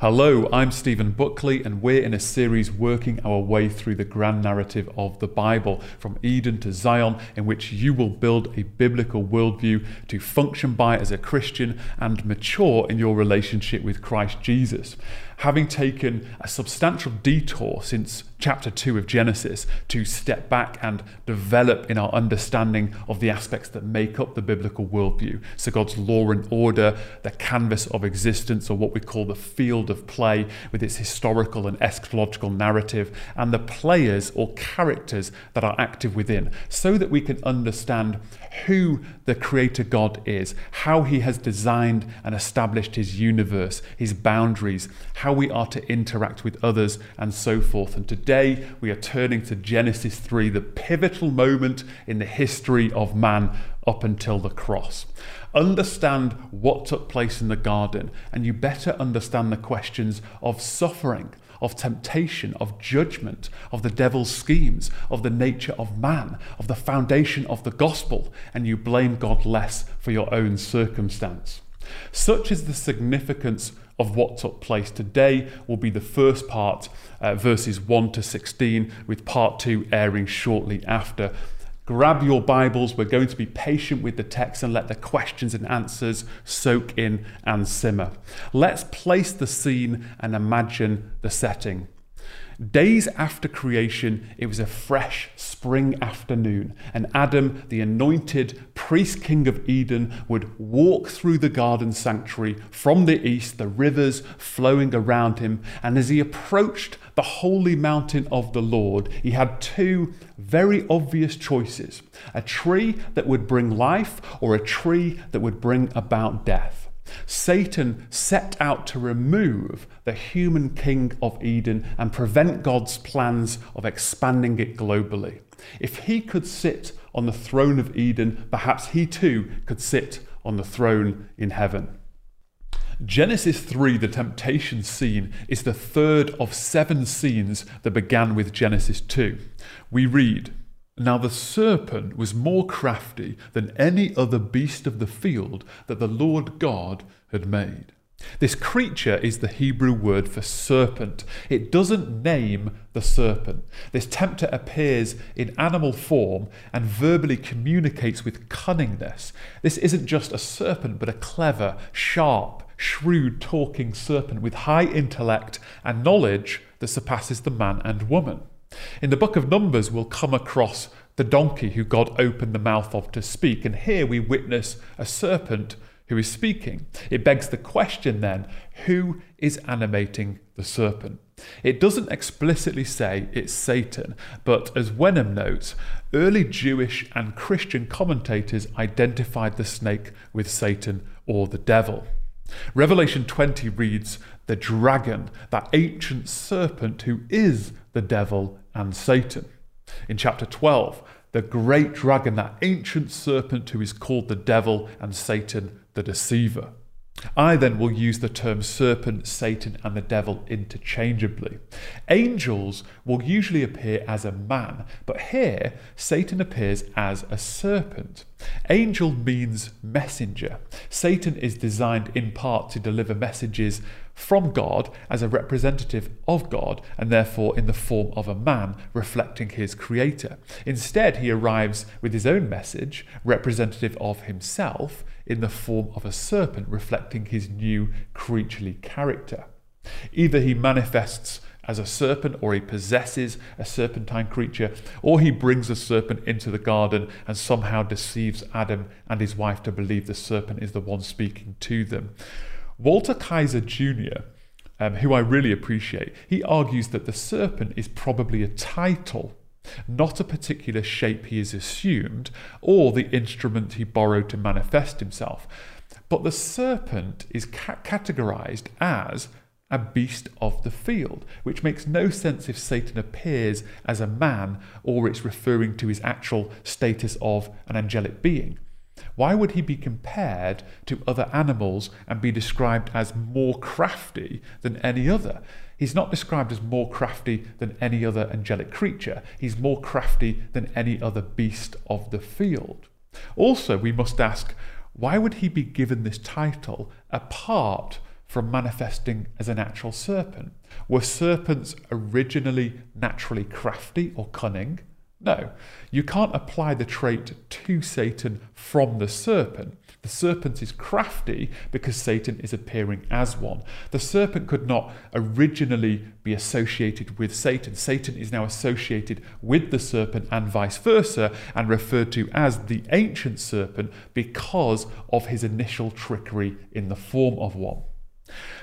Hello, I'm Stephen Buckley, and we're in a series working our way through the grand narrative of the Bible, from Eden to Zion, in which you will build a biblical worldview to function by as a Christian and mature in your relationship with Christ Jesus having taken a substantial detour since chapter 2 of Genesis to step back and develop in our understanding of the aspects that make up the biblical worldview. So, God's law and order, the canvas of existence, or what we call the field of play, with its historical and eschatological narrative, and the players or characters that are active within, so that we can understand who the Creator God is, how He has designed and established His universe, His boundaries, how we are to interact with others, and so forth. And today we are turning to Genesis 3, the pivotal moment in the history of man up until the cross. Understand what took place in the garden, and you better understand the questions of suffering, of temptation, of judgment, of the devil's schemes, of the nature of man, of the foundation of the gospel, and you blame God less for your own circumstance. Such is the significance of what took place. Today will be the first part, uh, verses 1 to 16, with part 2 airing shortly after. Grab your Bibles. We're going to be patient with the text and let the questions and answers soak in and simmer. Let's place the scene and imagine the setting. Days after creation, it was a fresh spring afternoon, and Adam, the anointed priest king of Eden, would walk through the garden sanctuary from the east, the rivers flowing around him. And as he approached the holy mountain of the Lord, he had two very obvious choices a tree that would bring life, or a tree that would bring about death. Satan set out to remove the human king of Eden and prevent God's plans of expanding it globally. If he could sit on the throne of Eden, perhaps he too could sit on the throne in heaven. Genesis 3, the temptation scene, is the third of seven scenes that began with Genesis 2. We read, now the serpent was more crafty than any other beast of the field that the Lord God had made. This creature is the Hebrew word for serpent. It doesn't name the serpent. This tempter appears in animal form and verbally communicates with cunningness. This isn't just a serpent, but a clever, sharp, shrewd talking serpent with high intellect and knowledge that surpasses the man and woman. In the book of Numbers, we'll come across the donkey who God opened the mouth of to speak, and here we witness a serpent who is speaking. It begs the question then who is animating the serpent? It doesn't explicitly say it's Satan, but as Wenham notes, early Jewish and Christian commentators identified the snake with Satan or the devil. Revelation 20 reads, The dragon, that ancient serpent who is the devil and Satan. In chapter 12, the great dragon, that ancient serpent who is called the devil and Satan, the deceiver. I then will use the term serpent, Satan, and the devil interchangeably. Angels will usually appear as a man, but here Satan appears as a serpent. Angel means messenger. Satan is designed in part to deliver messages from God as a representative of God and therefore in the form of a man reflecting his creator. Instead, he arrives with his own message, representative of himself, in the form of a serpent reflecting his new creaturely character. Either he manifests as a serpent, or he possesses a serpentine creature, or he brings a serpent into the garden and somehow deceives Adam and his wife to believe the serpent is the one speaking to them. Walter Kaiser Jr., um, who I really appreciate, he argues that the serpent is probably a title, not a particular shape he has assumed or the instrument he borrowed to manifest himself. But the serpent is ca- categorized as a beast of the field, which makes no sense if Satan appears as a man or it's referring to his actual status of an angelic being. Why would he be compared to other animals and be described as more crafty than any other? He's not described as more crafty than any other angelic creature. He's more crafty than any other beast of the field. Also, we must ask why would he be given this title apart from manifesting as a natural serpent. Were serpents originally naturally crafty or cunning? No, you can't apply the trait to Satan from the serpent. The serpent is crafty because Satan is appearing as one. The serpent could not originally be associated with Satan. Satan is now associated with the serpent and vice versa, and referred to as the ancient serpent because of his initial trickery in the form of one.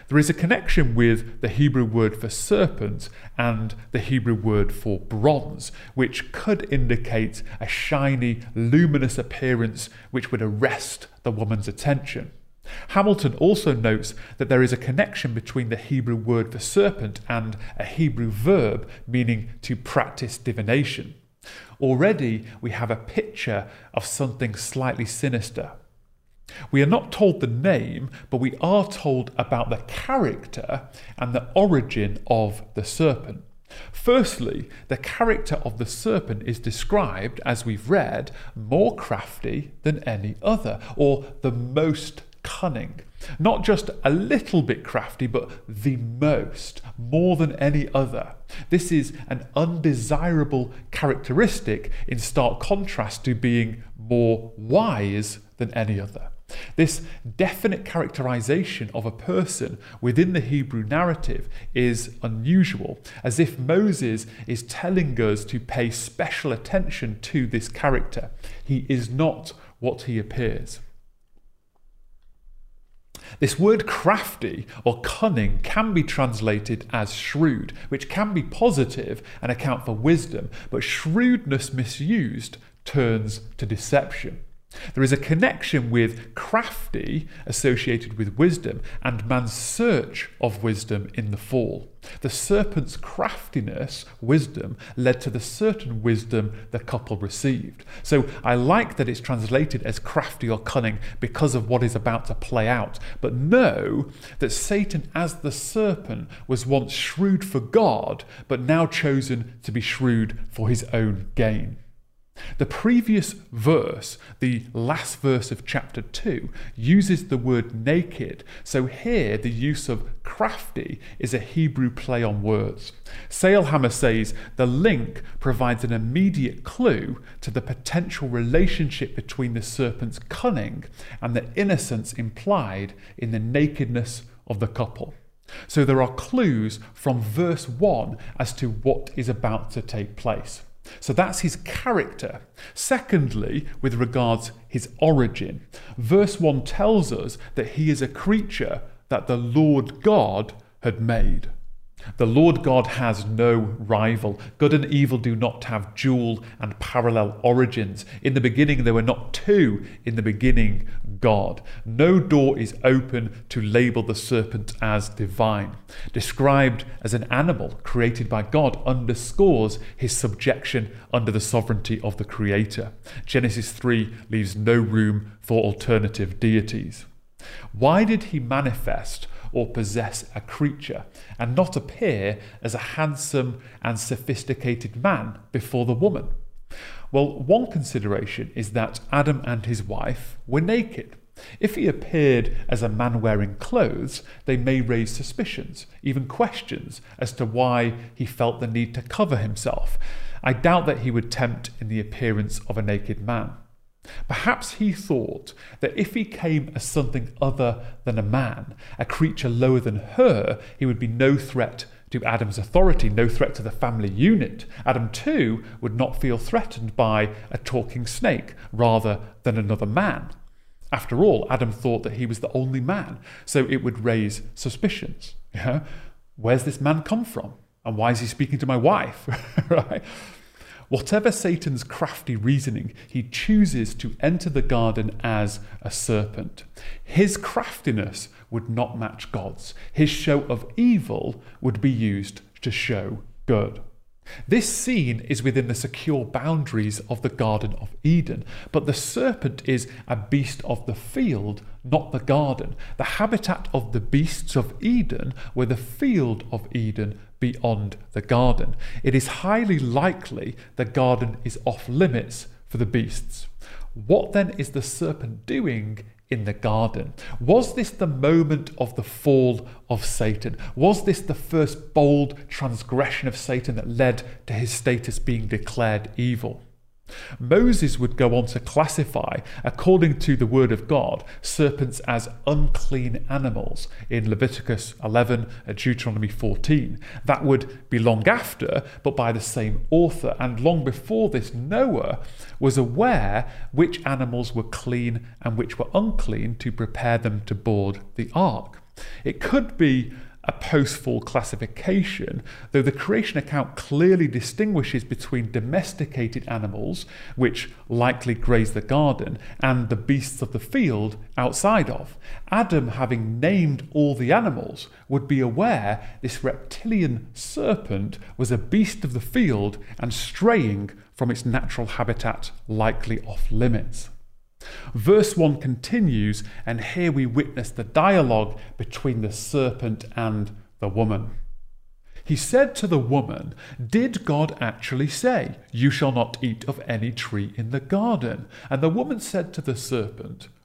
There is a connection with the Hebrew word for serpent and the Hebrew word for bronze, which could indicate a shiny, luminous appearance which would arrest the woman's attention. Hamilton also notes that there is a connection between the Hebrew word for serpent and a Hebrew verb meaning to practice divination. Already we have a picture of something slightly sinister. We are not told the name, but we are told about the character and the origin of the serpent. Firstly, the character of the serpent is described, as we've read, more crafty than any other, or the most cunning. Not just a little bit crafty, but the most, more than any other. This is an undesirable characteristic in stark contrast to being more wise than any other. This definite characterization of a person within the Hebrew narrative is unusual, as if Moses is telling us to pay special attention to this character. He is not what he appears. This word crafty or cunning can be translated as shrewd, which can be positive and account for wisdom, but shrewdness misused turns to deception. There is a connection with crafty associated with wisdom and man's search of wisdom in the fall. The serpent's craftiness, wisdom, led to the certain wisdom the couple received. So I like that it's translated as crafty or cunning because of what is about to play out. But know that Satan, as the serpent, was once shrewd for God, but now chosen to be shrewd for his own gain. The previous verse, the last verse of chapter 2, uses the word naked, so here the use of crafty is a Hebrew play on words. Sailhamer says the link provides an immediate clue to the potential relationship between the serpent's cunning and the innocence implied in the nakedness of the couple. So there are clues from verse 1 as to what is about to take place. So that's his character. Secondly, with regards his origin, verse 1 tells us that he is a creature that the Lord God had made. The Lord God has no rival. Good and evil do not have dual and parallel origins. In the beginning, there were not two. In the beginning, God. No door is open to label the serpent as divine. Described as an animal created by God underscores his subjection under the sovereignty of the Creator. Genesis 3 leaves no room for alternative deities. Why did he manifest or possess a creature, and not appear as a handsome and sophisticated man before the woman? Well, one consideration is that Adam and his wife were naked. If he appeared as a man wearing clothes, they may raise suspicions, even questions, as to why he felt the need to cover himself. I doubt that he would tempt in the appearance of a naked man. Perhaps he thought that if he came as something other than a man, a creature lower than her, he would be no threat to Adam's authority, no threat to the family unit. Adam, too, would not feel threatened by a talking snake rather than another man. After all, Adam thought that he was the only man, so it would raise suspicions. Yeah? Where's this man come from? And why is he speaking to my wife? right? Whatever Satan's crafty reasoning, he chooses to enter the garden as a serpent. His craftiness would not match God's. His show of evil would be used to show good. This scene is within the secure boundaries of the Garden of Eden, but the serpent is a beast of the field, not the garden. The habitat of the beasts of Eden were the field of Eden beyond the garden. It is highly likely the garden is off limits for the beasts. What then is the serpent doing in the garden? Was this the moment of the fall of Satan? Was this the first bold transgression of Satan that led to his status being declared evil? Moses would go on to classify, according to the word of God, serpents as unclean animals in Leviticus 11 and Deuteronomy 14. That would be long after, but by the same author. And long before this, Noah was aware which animals were clean and which were unclean to prepare them to board the ark. It could be a post-fall classification, though the creation account clearly distinguishes between domesticated animals, which likely graze the garden, and the beasts of the field outside of. Adam, having named all the animals, would be aware this reptilian serpent was a beast of the field and straying from its natural habitat, likely off limits. Verse 1 continues, and here we witness the dialogue between the serpent and the woman. He said to the woman, Did God actually say, You shall not eat of any tree in the garden? And the woman said to the serpent,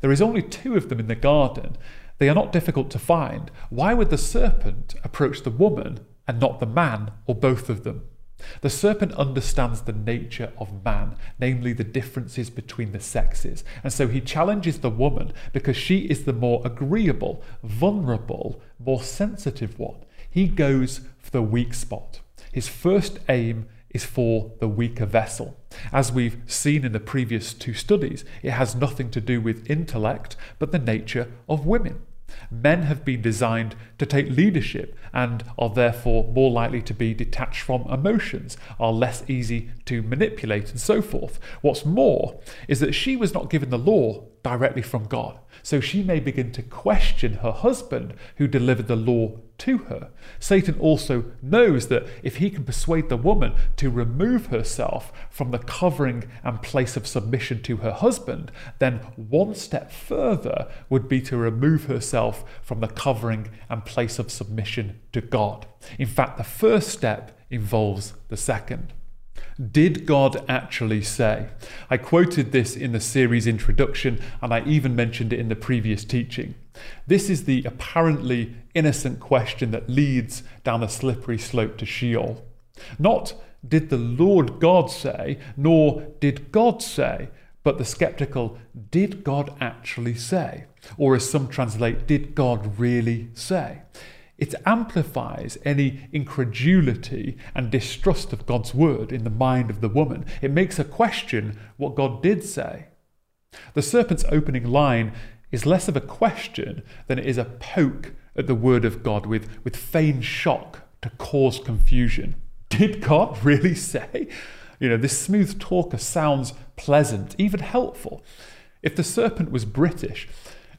There is only two of them in the garden. They are not difficult to find. Why would the serpent approach the woman and not the man or both of them? The serpent understands the nature of man, namely the differences between the sexes, and so he challenges the woman because she is the more agreeable, vulnerable, more sensitive one. He goes for the weak spot. His first aim is for the weaker vessel. As we've seen in the previous two studies, it has nothing to do with intellect, but the nature of women. Men have been designed to take leadership and are therefore more likely to be detached from emotions, are less easy to manipulate, and so forth. What's more is that she was not given the law directly from God. So she may begin to question her husband who delivered the law to her. Satan also knows that if he can persuade the woman to remove herself from the covering and place of submission to her husband, then one step further would be to remove herself from the covering and place of submission to God. In fact, the first step involves the second. Did God actually say? I quoted this in the series introduction and I even mentioned it in the previous teaching. This is the apparently innocent question that leads down a slippery slope to Sheol. Not did the Lord God say, nor did God say, but the skeptical, did God actually say? Or as some translate, did God really say? It amplifies any incredulity and distrust of God's word in the mind of the woman. It makes her question what God did say. The serpent's opening line is less of a question than it is a poke at the word of God with, with feigned shock to cause confusion. Did God really say? You know, this smooth talker sounds pleasant, even helpful. If the serpent was British,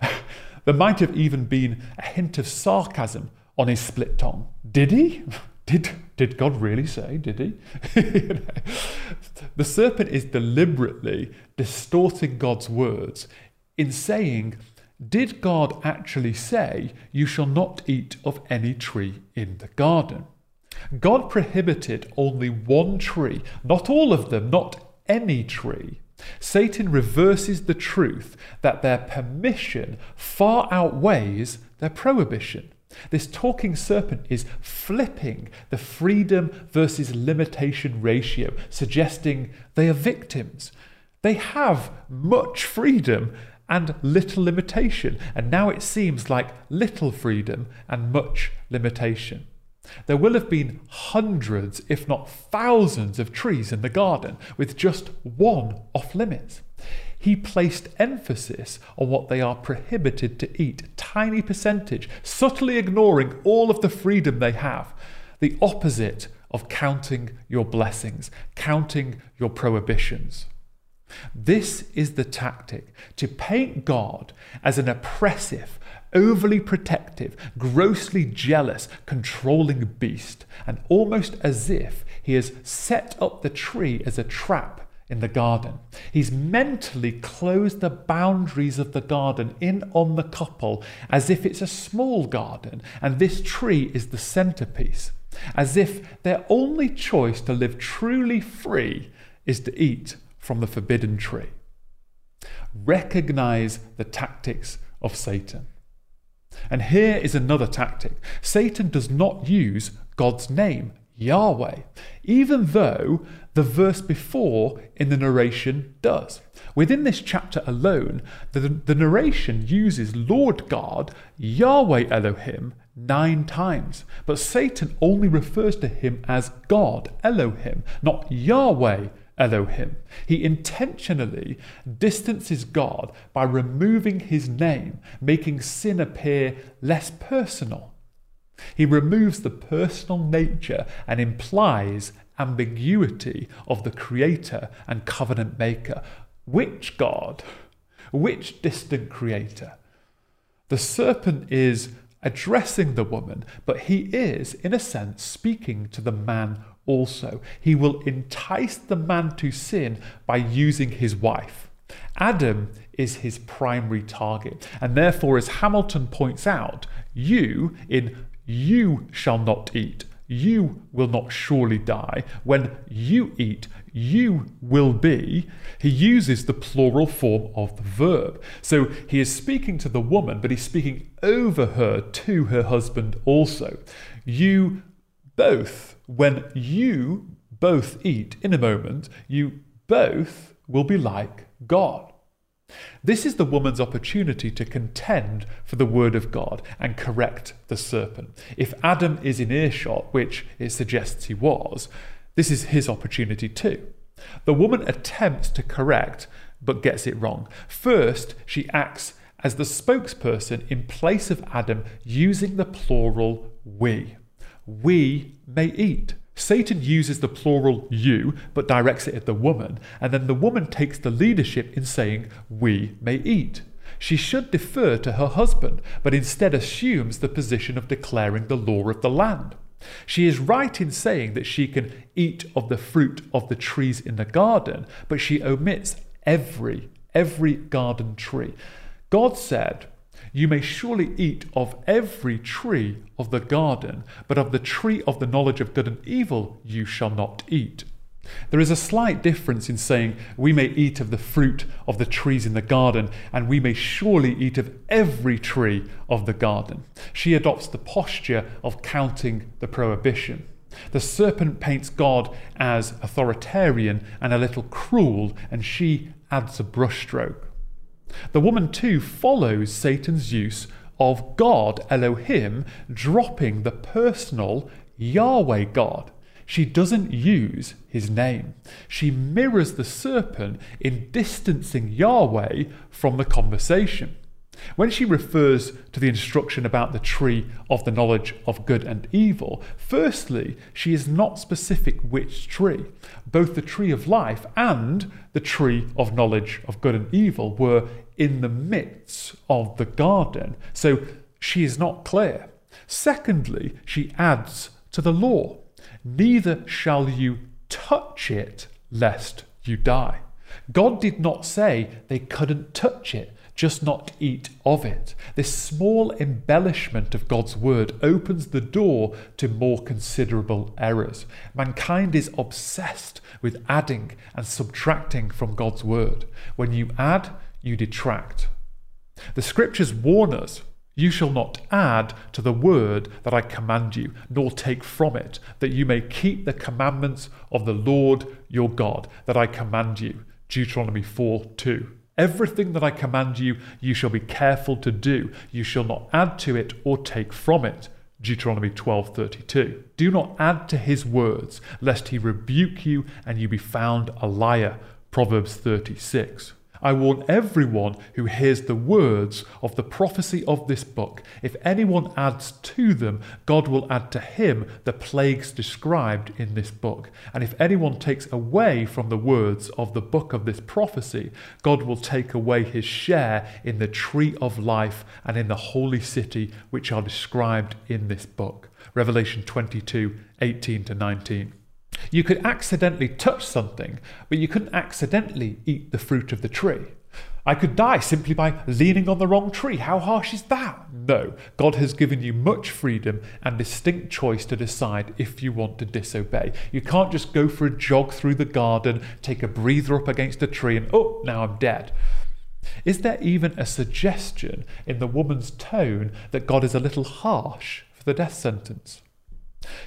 there might have even been a hint of sarcasm on his split tongue. Did he? Did, did God really say? Did he? the serpent is deliberately distorting God's words in saying, Did God actually say, You shall not eat of any tree in the garden? God prohibited only one tree, not all of them, not any tree. Satan reverses the truth that their permission far outweighs their prohibition. This talking serpent is flipping the freedom versus limitation ratio, suggesting they are victims. They have much freedom and little limitation, and now it seems like little freedom and much limitation. There will have been hundreds, if not thousands, of trees in the garden with just one off limits he placed emphasis on what they are prohibited to eat, tiny percentage, subtly ignoring all of the freedom they have. The opposite of counting your blessings, counting your prohibitions. This is the tactic to paint God as an oppressive, overly protective, grossly jealous, controlling beast, and almost as if he has set up the tree as a trap in the garden. He's mentally closed the boundaries of the garden in on the couple as if it's a small garden and this tree is the centerpiece, as if their only choice to live truly free is to eat from the forbidden tree. Recognize the tactics of Satan. And here is another tactic Satan does not use God's name, Yahweh, even though the verse before in the narration does. Within this chapter alone, the, the narration uses Lord God, Yahweh Elohim, nine times, but Satan only refers to him as God, Elohim, not Yahweh, Elohim. He intentionally distances God by removing his name, making sin appear less personal. He removes the personal nature and implies ambiguity of the creator and covenant maker. Which God? Which distant creator? The serpent is addressing the woman, but he is, in a sense, speaking to the man also. He will entice the man to sin by using his wife. Adam is his primary target, and therefore, as Hamilton points out, you in you shall not eat you will not surely die. When you eat, you will be. He uses the plural form of the verb. So he is speaking to the woman, but he's speaking over her to her husband also. You both, when you both eat in a moment, you both will be like God. This is the woman's opportunity to contend for the word of God and correct the serpent. If Adam is in earshot, which it suggests he was, this is his opportunity too. The woman attempts to correct but gets it wrong. First, she acts as the spokesperson in place of Adam using the plural we. We may eat. Satan uses the plural you, but directs it at the woman, and then the woman takes the leadership in saying, We may eat. She should defer to her husband, but instead assumes the position of declaring the law of the land. She is right in saying that she can eat of the fruit of the trees in the garden, but she omits every, every garden tree. God said, you may surely eat of every tree of the garden, but of the tree of the knowledge of good and evil you shall not eat. There is a slight difference in saying, We may eat of the fruit of the trees in the garden, and we may surely eat of every tree of the garden. She adopts the posture of counting the prohibition. The serpent paints God as authoritarian and a little cruel, and she adds a brushstroke. The woman too follows Satan's use of God, Elohim, dropping the personal Yahweh God. She doesn't use his name. She mirrors the serpent in distancing Yahweh from the conversation. When she refers to the instruction about the tree of the knowledge of good and evil, firstly, she is not specific which tree. Both the tree of life and the tree of knowledge of good and evil were in the midst of the garden. So she is not clear. Secondly, she adds to the law Neither shall you touch it lest you die. God did not say they couldn't touch it just not eat of it. This small embellishment of God's word opens the door to more considerable errors. Mankind is obsessed with adding and subtracting from God's word. When you add, you detract. The scriptures warn us you shall not add to the word that I command you, nor take from it, that you may keep the commandments of the Lord your God, that I command you. Deuteronomy 4 2. Everything that I command you, you shall be careful to do. You shall not add to it or take from it. Deuteronomy 12:32. Do not add to his words, lest he rebuke you and you be found a liar. Proverbs 36. I warn everyone who hears the words of the prophecy of this book. If anyone adds to them, God will add to him the plagues described in this book. And if anyone takes away from the words of the book of this prophecy, God will take away his share in the tree of life and in the holy city which are described in this book. Revelation 22 18 to 19. You could accidentally touch something, but you couldn't accidentally eat the fruit of the tree. I could die simply by leaning on the wrong tree. How harsh is that? No. God has given you much freedom and distinct choice to decide if you want to disobey. You can't just go for a jog through the garden, take a breather up against a tree, and oh, now I'm dead. Is there even a suggestion in the woman's tone that God is a little harsh for the death sentence?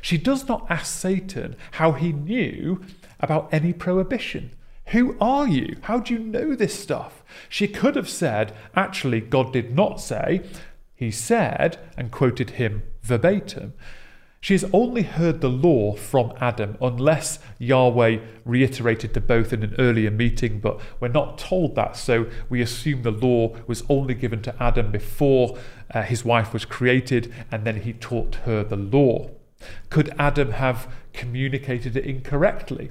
She does not ask Satan how he knew about any prohibition. Who are you? How do you know this stuff? She could have said, actually, God did not say. He said, and quoted him verbatim. She has only heard the law from Adam, unless Yahweh reiterated to both in an earlier meeting, but we're not told that, so we assume the law was only given to Adam before uh, his wife was created, and then he taught her the law. Could Adam have communicated it incorrectly?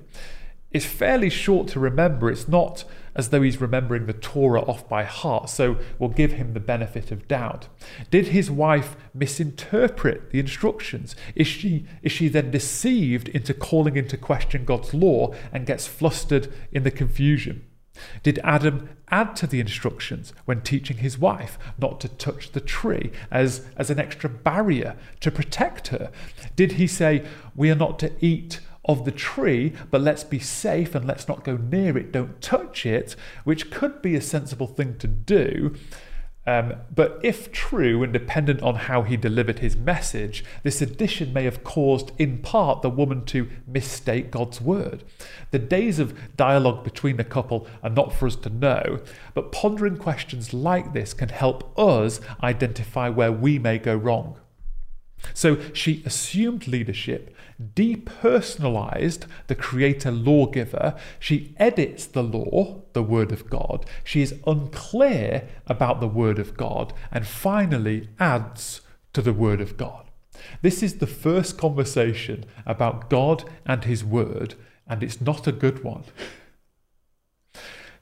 It's fairly short to remember. It's not as though he's remembering the Torah off by heart, so we'll give him the benefit of doubt. Did his wife misinterpret the instructions? Is she, is she then deceived into calling into question God's law and gets flustered in the confusion? Did Adam add to the instructions when teaching his wife not to touch the tree as, as an extra barrier to protect her? Did he say, We are not to eat of the tree, but let's be safe and let's not go near it, don't touch it, which could be a sensible thing to do? Um, but if true and dependent on how he delivered his message, this addition may have caused, in part, the woman to mistake God's word. The days of dialogue between the couple are not for us to know, but pondering questions like this can help us identify where we may go wrong. So she assumed leadership, depersonalized the creator lawgiver. She edits the law, the word of God. She is unclear about the word of God, and finally adds to the word of God. This is the first conversation about God and his word, and it's not a good one.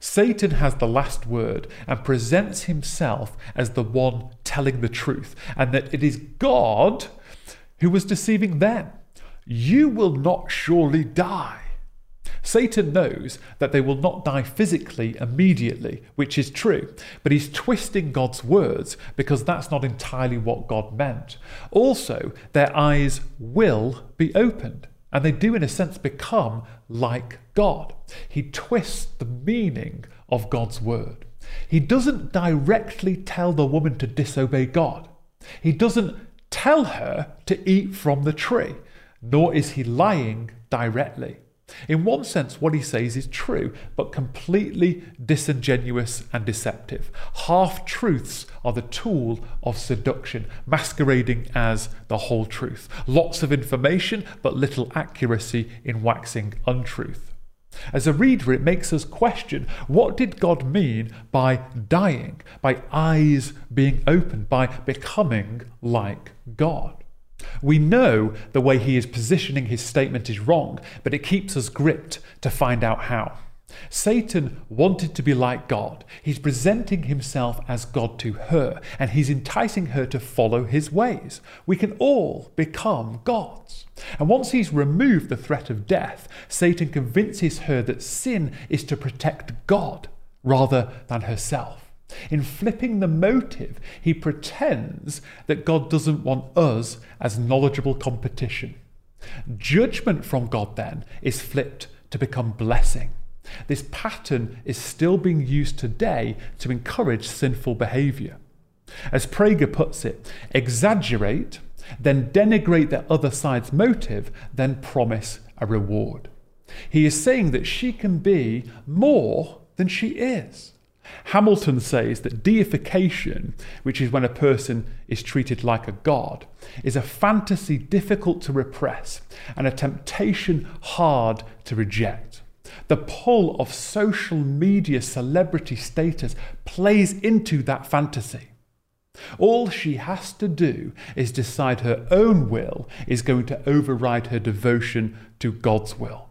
Satan has the last word and presents himself as the one telling the truth, and that it is God who was deceiving them. You will not surely die. Satan knows that they will not die physically immediately, which is true, but he's twisting God's words because that's not entirely what God meant. Also, their eyes will be opened and they do, in a sense, become like God. He twists the meaning of God's word. He doesn't directly tell the woman to disobey God. He doesn't tell her to eat from the tree, nor is he lying directly. In one sense, what he says is true, but completely disingenuous and deceptive. Half truths are the tool of seduction, masquerading as the whole truth. Lots of information, but little accuracy in waxing untruth. As a reader, it makes us question what did God mean by dying, by eyes being opened, by becoming like God? We know the way he is positioning his statement is wrong, but it keeps us gripped to find out how. Satan wanted to be like God. He's presenting himself as God to her, and he's enticing her to follow his ways. We can all become gods. And once he's removed the threat of death, Satan convinces her that sin is to protect God rather than herself. In flipping the motive, he pretends that God doesn't want us as knowledgeable competition. Judgment from God, then, is flipped to become blessing. This pattern is still being used today to encourage sinful behavior. As Prager puts it, exaggerate, then denigrate the other side's motive, then promise a reward. He is saying that she can be more than she is. Hamilton says that deification, which is when a person is treated like a god, is a fantasy difficult to repress and a temptation hard to reject. The pull of social media celebrity status plays into that fantasy. All she has to do is decide her own will is going to override her devotion to God's will.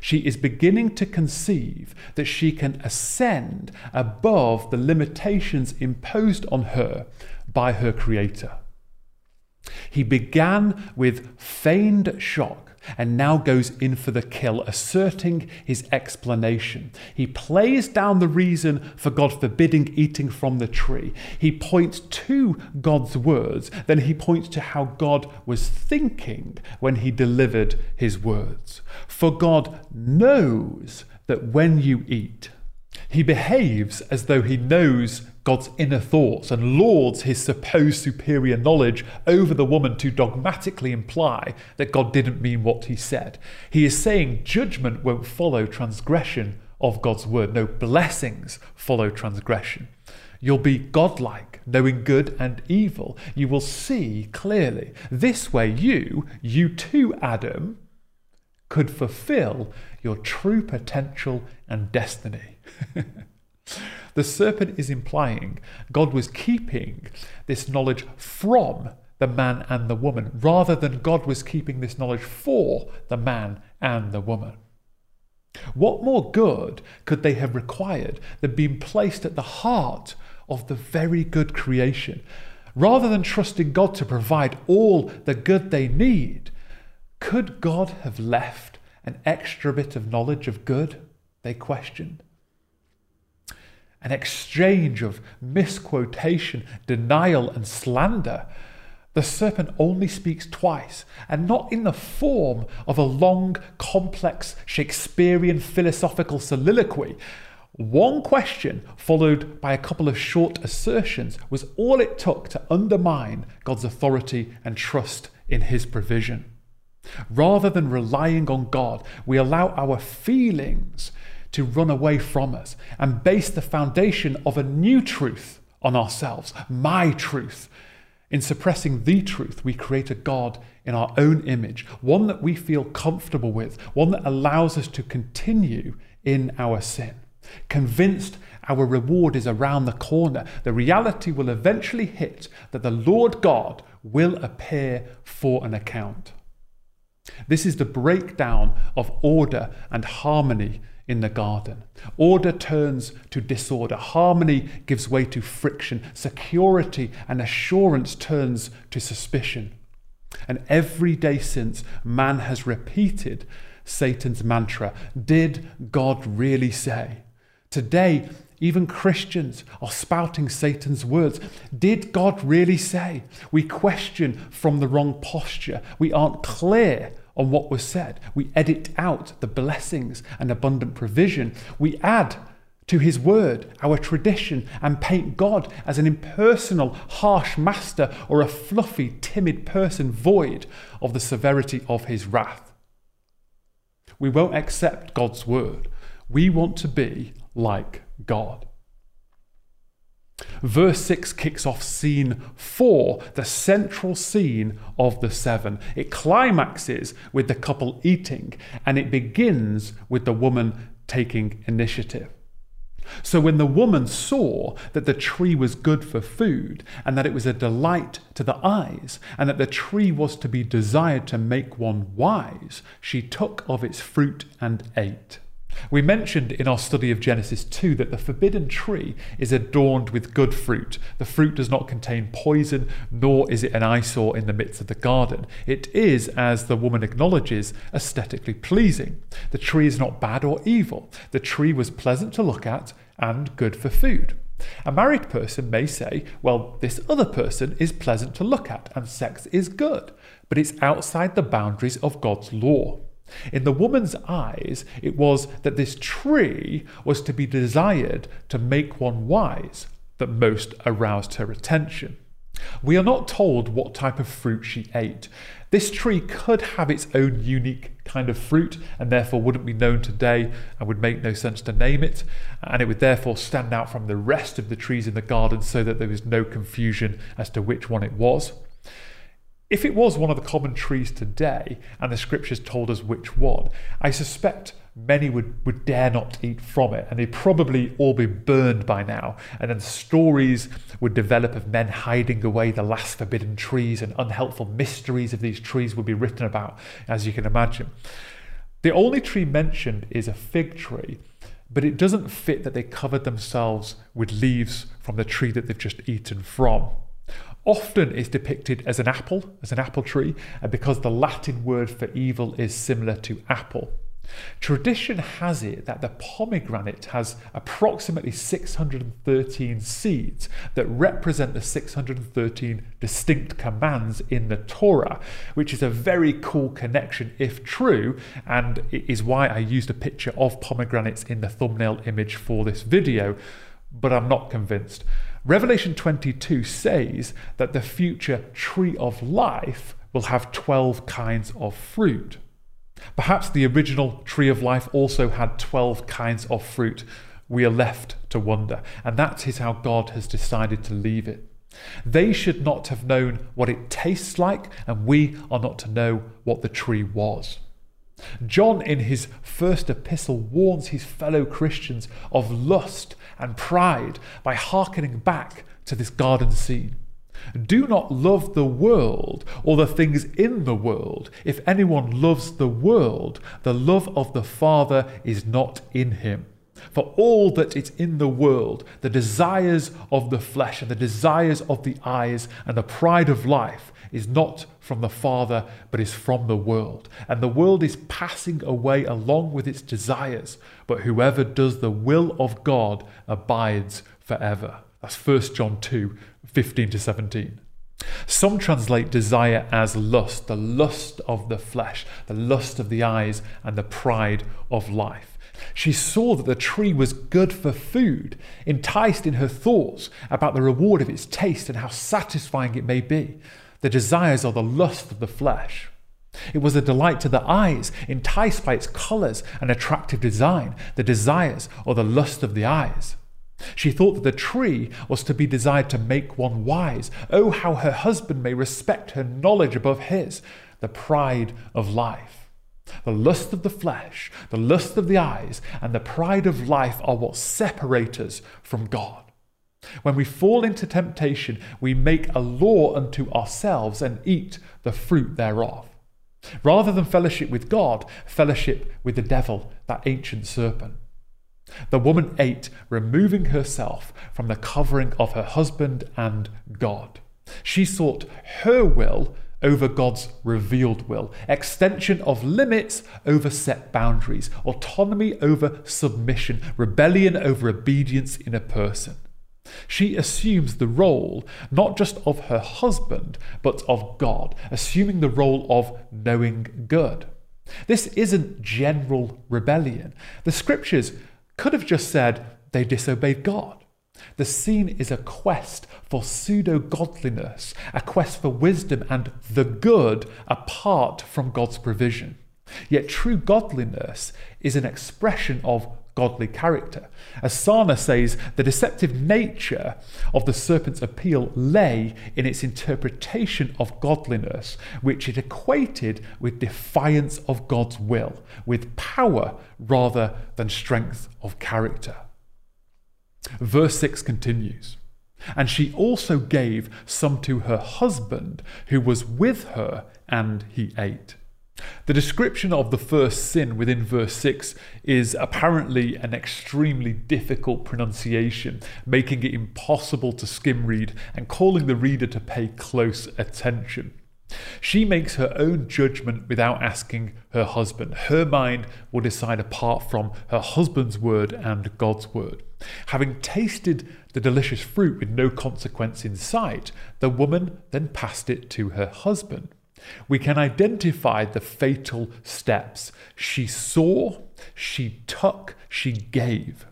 She is beginning to conceive that she can ascend above the limitations imposed on her by her Creator. He began with feigned shock and now goes in for the kill, asserting his explanation. He plays down the reason for God forbidding eating from the tree. He points to God's words, then he points to how God was thinking when he delivered his words. For God knows that when you eat, he behaves as though he knows God's inner thoughts and lords his supposed superior knowledge over the woman to dogmatically imply that God didn't mean what he said. He is saying judgment won't follow transgression of God's word. No blessings follow transgression. You'll be godlike, knowing good and evil. You will see clearly. This way, you, you too, Adam, could fulfill your true potential and destiny. The serpent is implying God was keeping this knowledge from the man and the woman, rather than God was keeping this knowledge for the man and the woman. What more good could they have required than being placed at the heart of the very good creation? Rather than trusting God to provide all the good they need, could God have left an extra bit of knowledge of good? They questioned an exchange of misquotation, denial, and slander. The serpent only speaks twice, and not in the form of a long, complex Shakespearean philosophical soliloquy. One question, followed by a couple of short assertions, was all it took to undermine God's authority and trust in His provision. Rather than relying on God, we allow our feelings to run away from us and base the foundation of a new truth on ourselves, my truth. In suppressing the truth, we create a God in our own image, one that we feel comfortable with, one that allows us to continue in our sin. Convinced our reward is around the corner, the reality will eventually hit that the Lord God will appear for an account. This is the breakdown of order and harmony in the garden. Order turns to disorder. Harmony gives way to friction. Security and assurance turns to suspicion. And every day since, man has repeated Satan's mantra Did God really say? Today, even Christians are spouting Satan's words. Did God really say? We question from the wrong posture. We aren't clear on what was said. We edit out the blessings and abundant provision. We add to his word our tradition and paint God as an impersonal, harsh master or a fluffy, timid person void of the severity of his wrath. We won't accept God's word. We want to be like God. Verse 6 kicks off scene 4, the central scene of the seven. It climaxes with the couple eating, and it begins with the woman taking initiative. So, when the woman saw that the tree was good for food, and that it was a delight to the eyes, and that the tree was to be desired to make one wise, she took of its fruit and ate. We mentioned in our study of Genesis 2 that the forbidden tree is adorned with good fruit. The fruit does not contain poison, nor is it an eyesore in the midst of the garden. It is, as the woman acknowledges, aesthetically pleasing. The tree is not bad or evil. The tree was pleasant to look at and good for food. A married person may say, well, this other person is pleasant to look at and sex is good, but it's outside the boundaries of God's law. In the woman's eyes, it was that this tree was to be desired to make one wise that most aroused her attention. We are not told what type of fruit she ate. This tree could have its own unique kind of fruit and therefore wouldn't be known today and would make no sense to name it. And it would therefore stand out from the rest of the trees in the garden so that there was no confusion as to which one it was. If it was one of the common trees today, and the scriptures told us which one, I suspect many would, would dare not eat from it, and they'd probably all be burned by now. And then stories would develop of men hiding away the last forbidden trees, and unhelpful mysteries of these trees would be written about, as you can imagine. The only tree mentioned is a fig tree, but it doesn't fit that they covered themselves with leaves from the tree that they've just eaten from. Often it's depicted as an apple, as an apple tree, and because the Latin word for evil is similar to apple. Tradition has it that the pomegranate has approximately 613 seeds that represent the 613 distinct commands in the Torah, which is a very cool connection if true, and it is why I used a picture of pomegranates in the thumbnail image for this video, but I'm not convinced. Revelation 22 says that the future tree of life will have 12 kinds of fruit. Perhaps the original tree of life also had 12 kinds of fruit. We are left to wonder. And that is how God has decided to leave it. They should not have known what it tastes like, and we are not to know what the tree was. John, in his first epistle, warns his fellow Christians of lust and pride by hearkening back to this garden scene. Do not love the world or the things in the world. If anyone loves the world, the love of the Father is not in him. For all that is in the world, the desires of the flesh and the desires of the eyes and the pride of life, is not from the Father, but is from the world. And the world is passing away along with its desires, but whoever does the will of God abides forever. That's 1 John 2 15 to 17. Some translate desire as lust, the lust of the flesh, the lust of the eyes, and the pride of life. She saw that the tree was good for food, enticed in her thoughts about the reward of its taste and how satisfying it may be. The desires are the lust of the flesh. It was a delight to the eyes, enticed by its colours and attractive design. The desires or the lust of the eyes. She thought that the tree was to be desired to make one wise. Oh, how her husband may respect her knowledge above his, the pride of life. The lust of the flesh, the lust of the eyes, and the pride of life are what separate us from God. When we fall into temptation, we make a law unto ourselves and eat the fruit thereof. Rather than fellowship with God, fellowship with the devil, that ancient serpent. The woman ate, removing herself from the covering of her husband and God. She sought her will over God's revealed will, extension of limits over set boundaries, autonomy over submission, rebellion over obedience in a person. She assumes the role not just of her husband, but of God, assuming the role of knowing good. This isn't general rebellion. The scriptures could have just said they disobeyed God. The scene is a quest for pseudo godliness, a quest for wisdom and the good apart from God's provision. Yet true godliness is an expression of godly character. As Sarna says, the deceptive nature of the serpent's appeal lay in its interpretation of godliness, which it equated with defiance of God's will, with power rather than strength of character. Verse 6 continues. And she also gave some to her husband who was with her, and he ate. The description of the first sin within verse 6 is apparently an extremely difficult pronunciation, making it impossible to skim read and calling the reader to pay close attention. She makes her own judgment without asking her husband. Her mind will decide apart from her husband's word and God's word. Having tasted the delicious fruit with no consequence in sight, the woman then passed it to her husband we can identify the fatal steps. She saw, she took, she gave.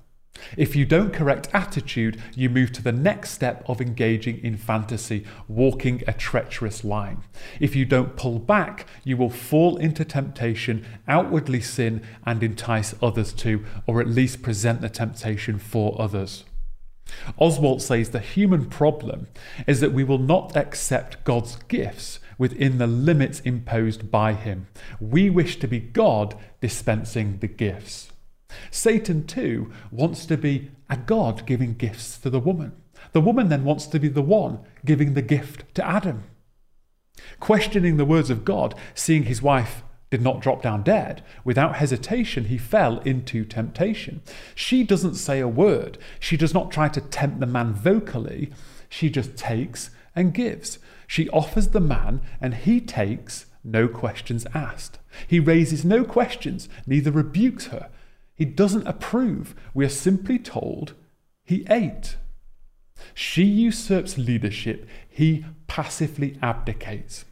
If you don't correct attitude, you move to the next step of engaging in fantasy, walking a treacherous line. If you don't pull back, you will fall into temptation, outwardly sin, and entice others to, or at least present the temptation for others. Oswalt says the human problem is that we will not accept God's gifts within the limits imposed by him. We wish to be God dispensing the gifts. Satan, too, wants to be a God giving gifts to the woman. The woman then wants to be the one giving the gift to Adam. Questioning the words of God, seeing his wife did not drop down dead. Without hesitation, he fell into temptation. She doesn't say a word. She does not try to tempt the man vocally. She just takes and gives. She offers the man, and he takes, no questions asked. He raises no questions, neither rebukes her. He doesn't approve. We are simply told he ate. She usurps leadership, he passively abdicates.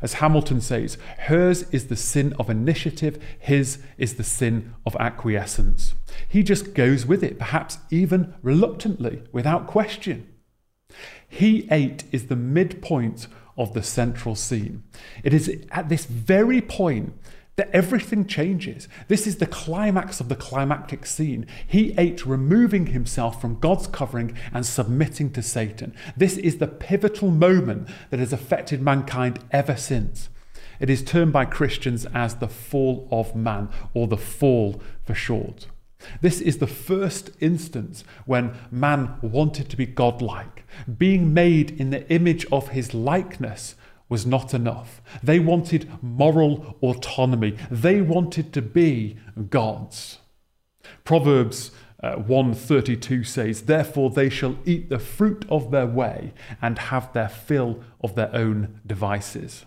As Hamilton says, hers is the sin of initiative, his is the sin of acquiescence. He just goes with it, perhaps even reluctantly, without question. He ate is the midpoint of the central scene. It is at this very point that everything changes. This is the climax of the climactic scene. He ate, removing himself from God's covering and submitting to Satan. This is the pivotal moment that has affected mankind ever since. It is termed by Christians as the fall of man, or the fall for short. This is the first instance when man wanted to be godlike. Being made in the image of his likeness was not enough. They wanted moral autonomy, they wanted to be gods. Proverbs uh, 132 says, Therefore they shall eat the fruit of their way and have their fill of their own devices.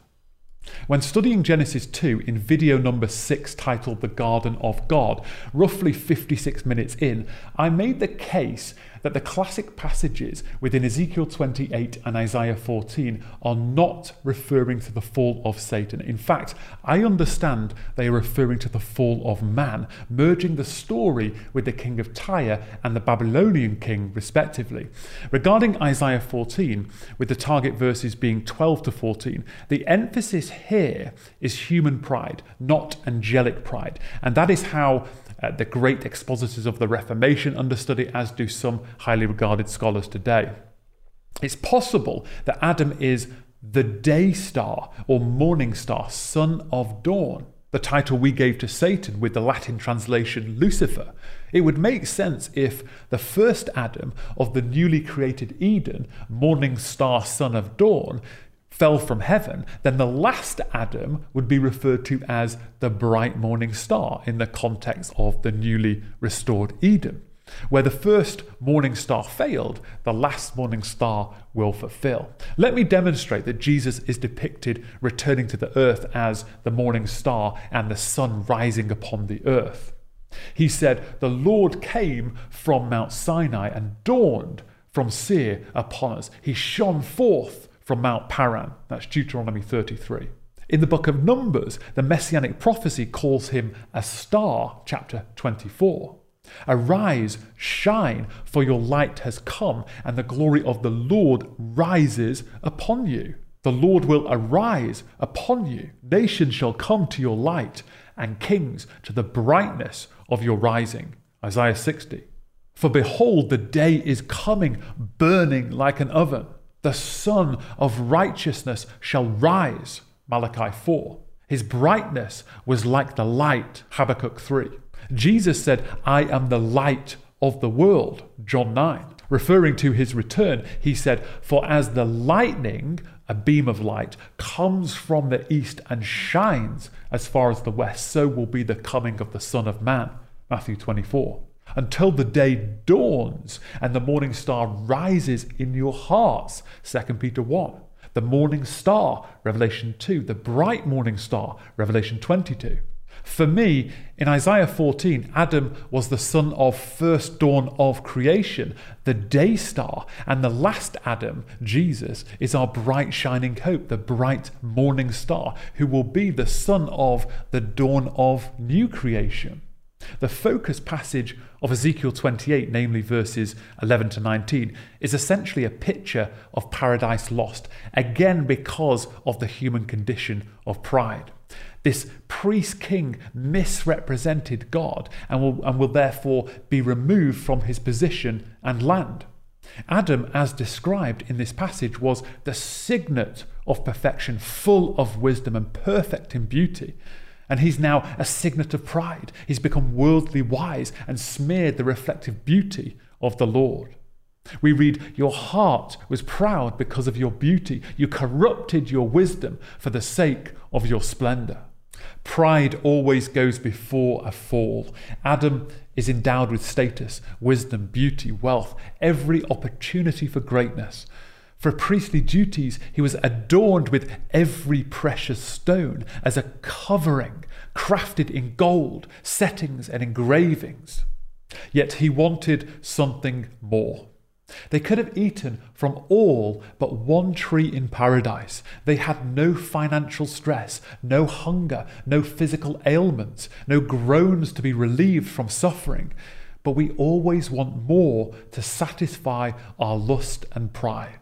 When studying Genesis 2 in video number 6 titled The Garden of God, roughly 56 minutes in, I made the case that the classic passages within Ezekiel 28 and Isaiah 14 are not referring to the fall of Satan. In fact, I understand they are referring to the fall of man, merging the story with the king of Tyre and the Babylonian king, respectively. Regarding Isaiah 14, with the target verses being 12 to 14, the emphasis here is human pride, not angelic pride. And that is how uh, the great expositors of the Reformation understood it, as do some highly regarded scholars today. It's possible that Adam is the day star or morning star, son of dawn, the title we gave to Satan with the Latin translation Lucifer. It would make sense if the first Adam of the newly created Eden, morning star, son of dawn, fell from heaven, then the last Adam would be referred to as the bright morning star in the context of the newly restored Eden. Where the first morning star failed, the last morning star will fulfill. Let me demonstrate that Jesus is depicted returning to the earth as the morning star and the sun rising upon the earth. He said, The Lord came from Mount Sinai and dawned from Seir upon us. He shone forth from Mount Paran. That's Deuteronomy 33. In the book of Numbers, the messianic prophecy calls him a star, chapter 24. Arise, shine, for your light has come, and the glory of the Lord rises upon you. The Lord will arise upon you. Nations shall come to your light, and kings to the brightness of your rising. Isaiah 60. For behold, the day is coming, burning like an oven the Sun of Righteousness shall rise. Malachi 4. His brightness was like the light. Habakkuk 3. Jesus said, I am the light of the world. John 9. Referring to his return, he said, For as the lightning, a beam of light, comes from the east and shines as far as the west, so will be the coming of the Son of Man. Matthew 24 until the day dawns and the morning star rises in your hearts. 2 Peter 1. The morning star, Revelation 2. The bright morning star, Revelation 22. For me, in Isaiah 14, Adam was the son of first dawn of creation, the day star, and the last Adam, Jesus, is our bright shining hope, the bright morning star, who will be the son of the dawn of new creation. The focus passage of Ezekiel 28, namely verses 11 to 19, is essentially a picture of paradise lost, again because of the human condition of pride. This priest king misrepresented God and will, and will therefore be removed from his position and land. Adam, as described in this passage, was the signet of perfection, full of wisdom and perfect in beauty. And he's now a signet of pride. He's become worldly wise and smeared the reflective beauty of the Lord. We read, Your heart was proud because of your beauty. You corrupted your wisdom for the sake of your splendor. Pride always goes before a fall. Adam is endowed with status, wisdom, beauty, wealth, every opportunity for greatness. For priestly duties, he was adorned with every precious stone as a covering, crafted in gold, settings, and engravings. Yet he wanted something more. They could have eaten from all but one tree in paradise. They had no financial stress, no hunger, no physical ailments, no groans to be relieved from suffering. But we always want more to satisfy our lust and pride.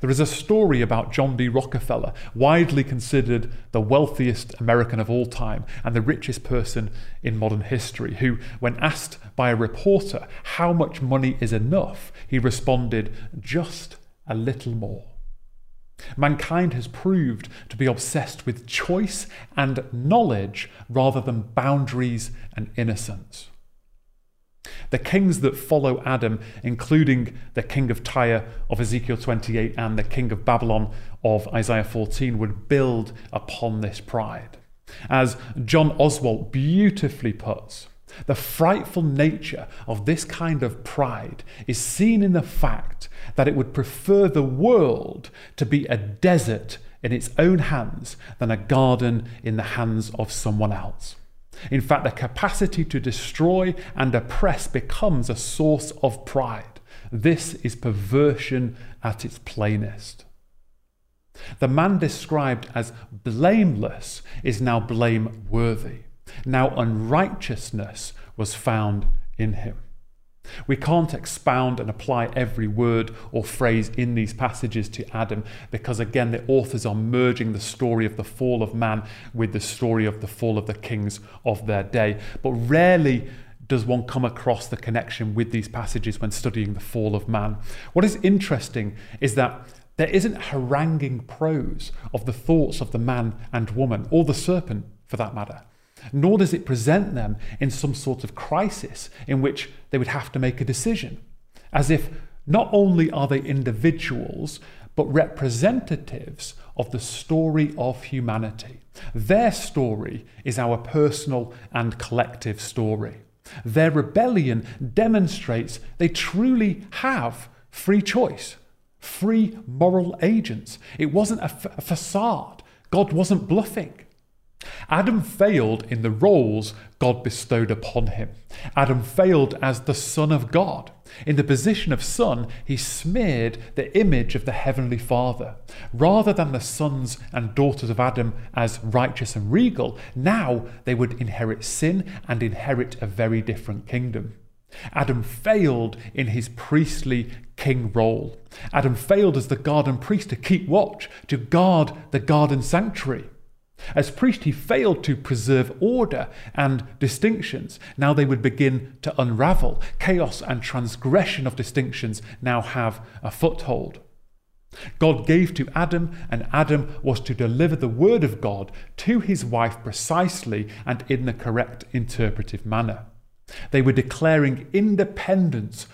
There is a story about John D. Rockefeller, widely considered the wealthiest American of all time and the richest person in modern history, who, when asked by a reporter how much money is enough, he responded, just a little more. Mankind has proved to be obsessed with choice and knowledge rather than boundaries and innocence. The kings that follow Adam, including the king of Tyre of Ezekiel 28 and the king of Babylon of Isaiah 14, would build upon this pride. As John Oswalt beautifully puts, the frightful nature of this kind of pride is seen in the fact that it would prefer the world to be a desert in its own hands than a garden in the hands of someone else. In fact, the capacity to destroy and oppress becomes a source of pride. This is perversion at its plainest. The man described as blameless is now blameworthy. Now unrighteousness was found in him. We can't expound and apply every word or phrase in these passages to Adam because, again, the authors are merging the story of the fall of man with the story of the fall of the kings of their day. But rarely does one come across the connection with these passages when studying the fall of man. What is interesting is that there isn't haranguing prose of the thoughts of the man and woman, or the serpent for that matter nor does it present them in some sort of crisis in which they would have to make a decision, as if not only are they individuals, but representatives of the story of humanity. Their story is our personal and collective story. Their rebellion demonstrates they truly have free choice, free moral agents. It wasn't a facade, God wasn't bluffing. Adam failed in the roles God bestowed upon him. Adam failed as the Son of God. In the position of Son, he smeared the image of the Heavenly Father. Rather than the sons and daughters of Adam as righteous and regal, now they would inherit sin and inherit a very different kingdom. Adam failed in his priestly king role. Adam failed as the garden priest to keep watch, to guard the garden sanctuary. As priest, he failed to preserve order and distinctions. Now they would begin to unravel. Chaos and transgression of distinctions now have a foothold. God gave to Adam, and Adam was to deliver the word of God to his wife precisely and in the correct interpretive manner. They were declaring independence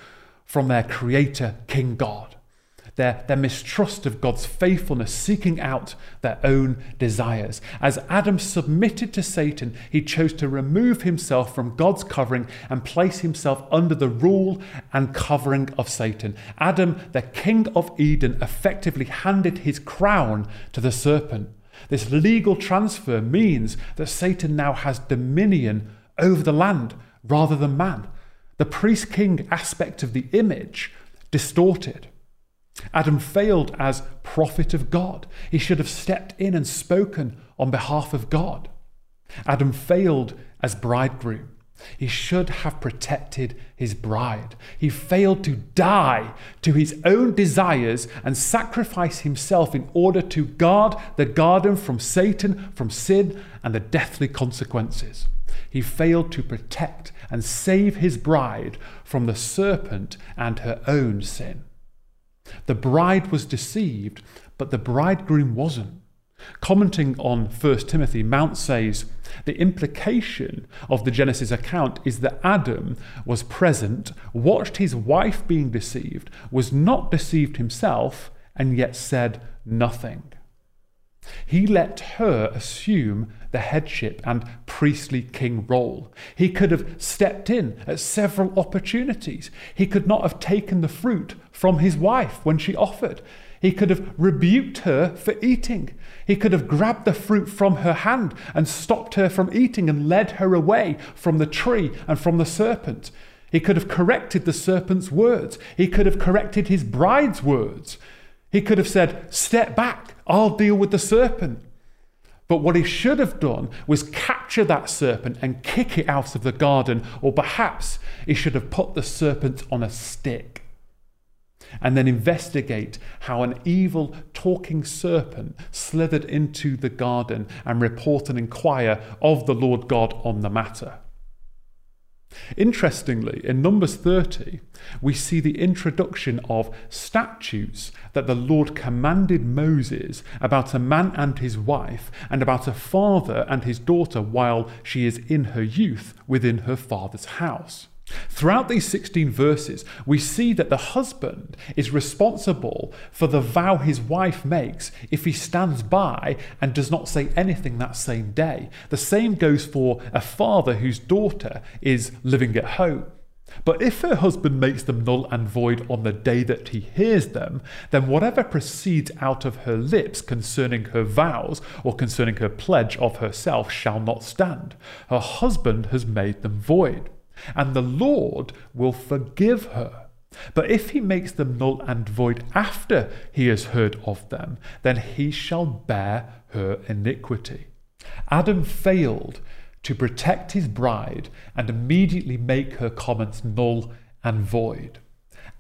from their creator, King God their, their mistrust of God's faithfulness, seeking out their own desires. As Adam submitted to Satan, he chose to remove himself from God's covering and place himself under the rule and covering of Satan. Adam, the king of Eden, effectively handed his crown to the serpent. This legal transfer means that Satan now has dominion over the land rather than man. The priest king aspect of the image distorted. Adam failed as prophet of God. He should have stepped in and spoken on behalf of God. Adam failed as bridegroom. He should have protected his bride. He failed to die to his own desires and sacrifice himself in order to guard the garden from Satan, from sin, and the deathly consequences. He failed to protect and save his bride from the serpent and her own sin. The bride was deceived, but the bridegroom wasn't. Commenting on 1 Timothy, Mounce says the implication of the Genesis account is that Adam was present, watched his wife being deceived, was not deceived himself, and yet said nothing. He let her assume the headship and priestly king role. He could have stepped in at several opportunities. He could not have taken the fruit from his wife when she offered. He could have rebuked her for eating. He could have grabbed the fruit from her hand and stopped her from eating and led her away from the tree and from the serpent. He could have corrected the serpent's words. He could have corrected his bride's words. He could have said, Step back, I'll deal with the serpent. But what he should have done was capture that serpent and kick it out of the garden, or perhaps he should have put the serpent on a stick and then investigate how an evil talking serpent slithered into the garden and report and inquire of the Lord God on the matter. Interestingly, in Numbers 30, we see the introduction of statutes that the Lord commanded Moses about a man and his wife, and about a father and his daughter while she is in her youth within her father's house. Throughout these 16 verses, we see that the husband is responsible for the vow his wife makes if he stands by and does not say anything that same day. The same goes for a father whose daughter is living at home. But if her husband makes them null and void on the day that he hears them, then whatever proceeds out of her lips concerning her vows or concerning her pledge of herself shall not stand. Her husband has made them void and the Lord will forgive her. But if he makes them null and void after he has heard of them, then he shall bear her iniquity. Adam failed to protect his bride and immediately make her comments null and void.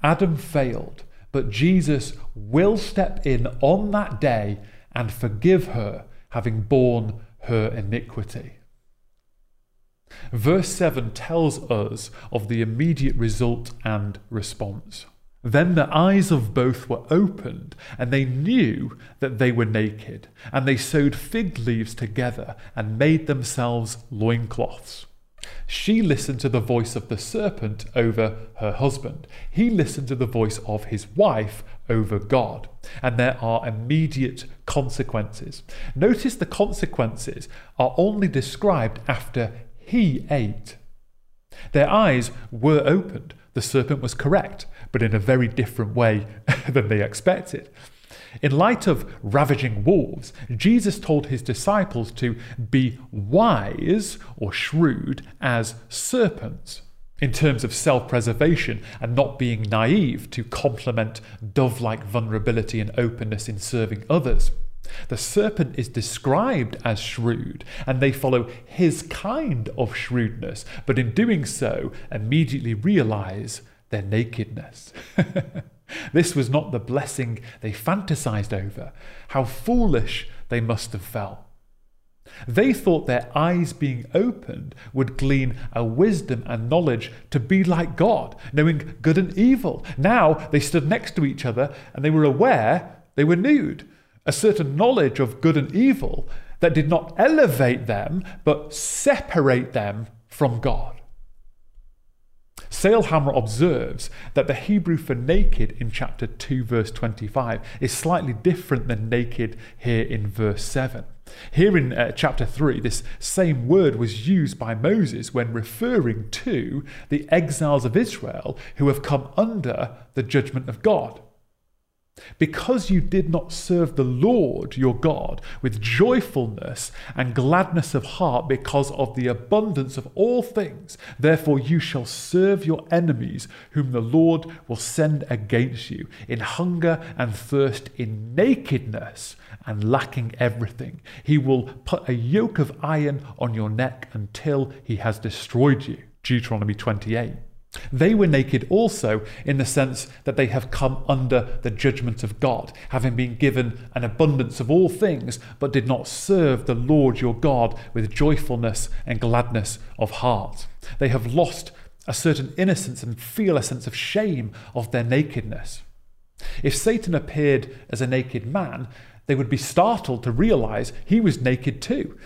Adam failed, but Jesus will step in on that day and forgive her, having borne her iniquity. Verse 7 tells us of the immediate result and response. Then the eyes of both were opened, and they knew that they were naked, and they sewed fig leaves together and made themselves loincloths. She listened to the voice of the serpent over her husband. He listened to the voice of his wife over God. And there are immediate consequences. Notice the consequences are only described after he ate. Their eyes were opened. The serpent was correct, but in a very different way than they expected. In light of ravaging wolves, Jesus told his disciples to be wise or shrewd as serpents in terms of self preservation and not being naive to complement dove like vulnerability and openness in serving others. The serpent is described as shrewd, and they follow his kind of shrewdness, but in doing so, immediately realize their nakedness. this was not the blessing they fantasized over. How foolish they must have felt. They thought their eyes being opened would glean a wisdom and knowledge to be like God, knowing good and evil. Now they stood next to each other and they were aware they were nude a certain knowledge of good and evil that did not elevate them, but separate them from God. Sailhamer observes that the Hebrew for naked in chapter 2, verse 25, is slightly different than naked here in verse 7. Here in uh, chapter 3, this same word was used by Moses when referring to the exiles of Israel who have come under the judgment of God. Because you did not serve the Lord your God with joyfulness and gladness of heart because of the abundance of all things, therefore you shall serve your enemies, whom the Lord will send against you, in hunger and thirst, in nakedness and lacking everything. He will put a yoke of iron on your neck until he has destroyed you. Deuteronomy 28. They were naked also in the sense that they have come under the judgment of God, having been given an abundance of all things, but did not serve the Lord your God with joyfulness and gladness of heart. They have lost a certain innocence and feel a sense of shame of their nakedness. If Satan appeared as a naked man, they would be startled to realize he was naked too.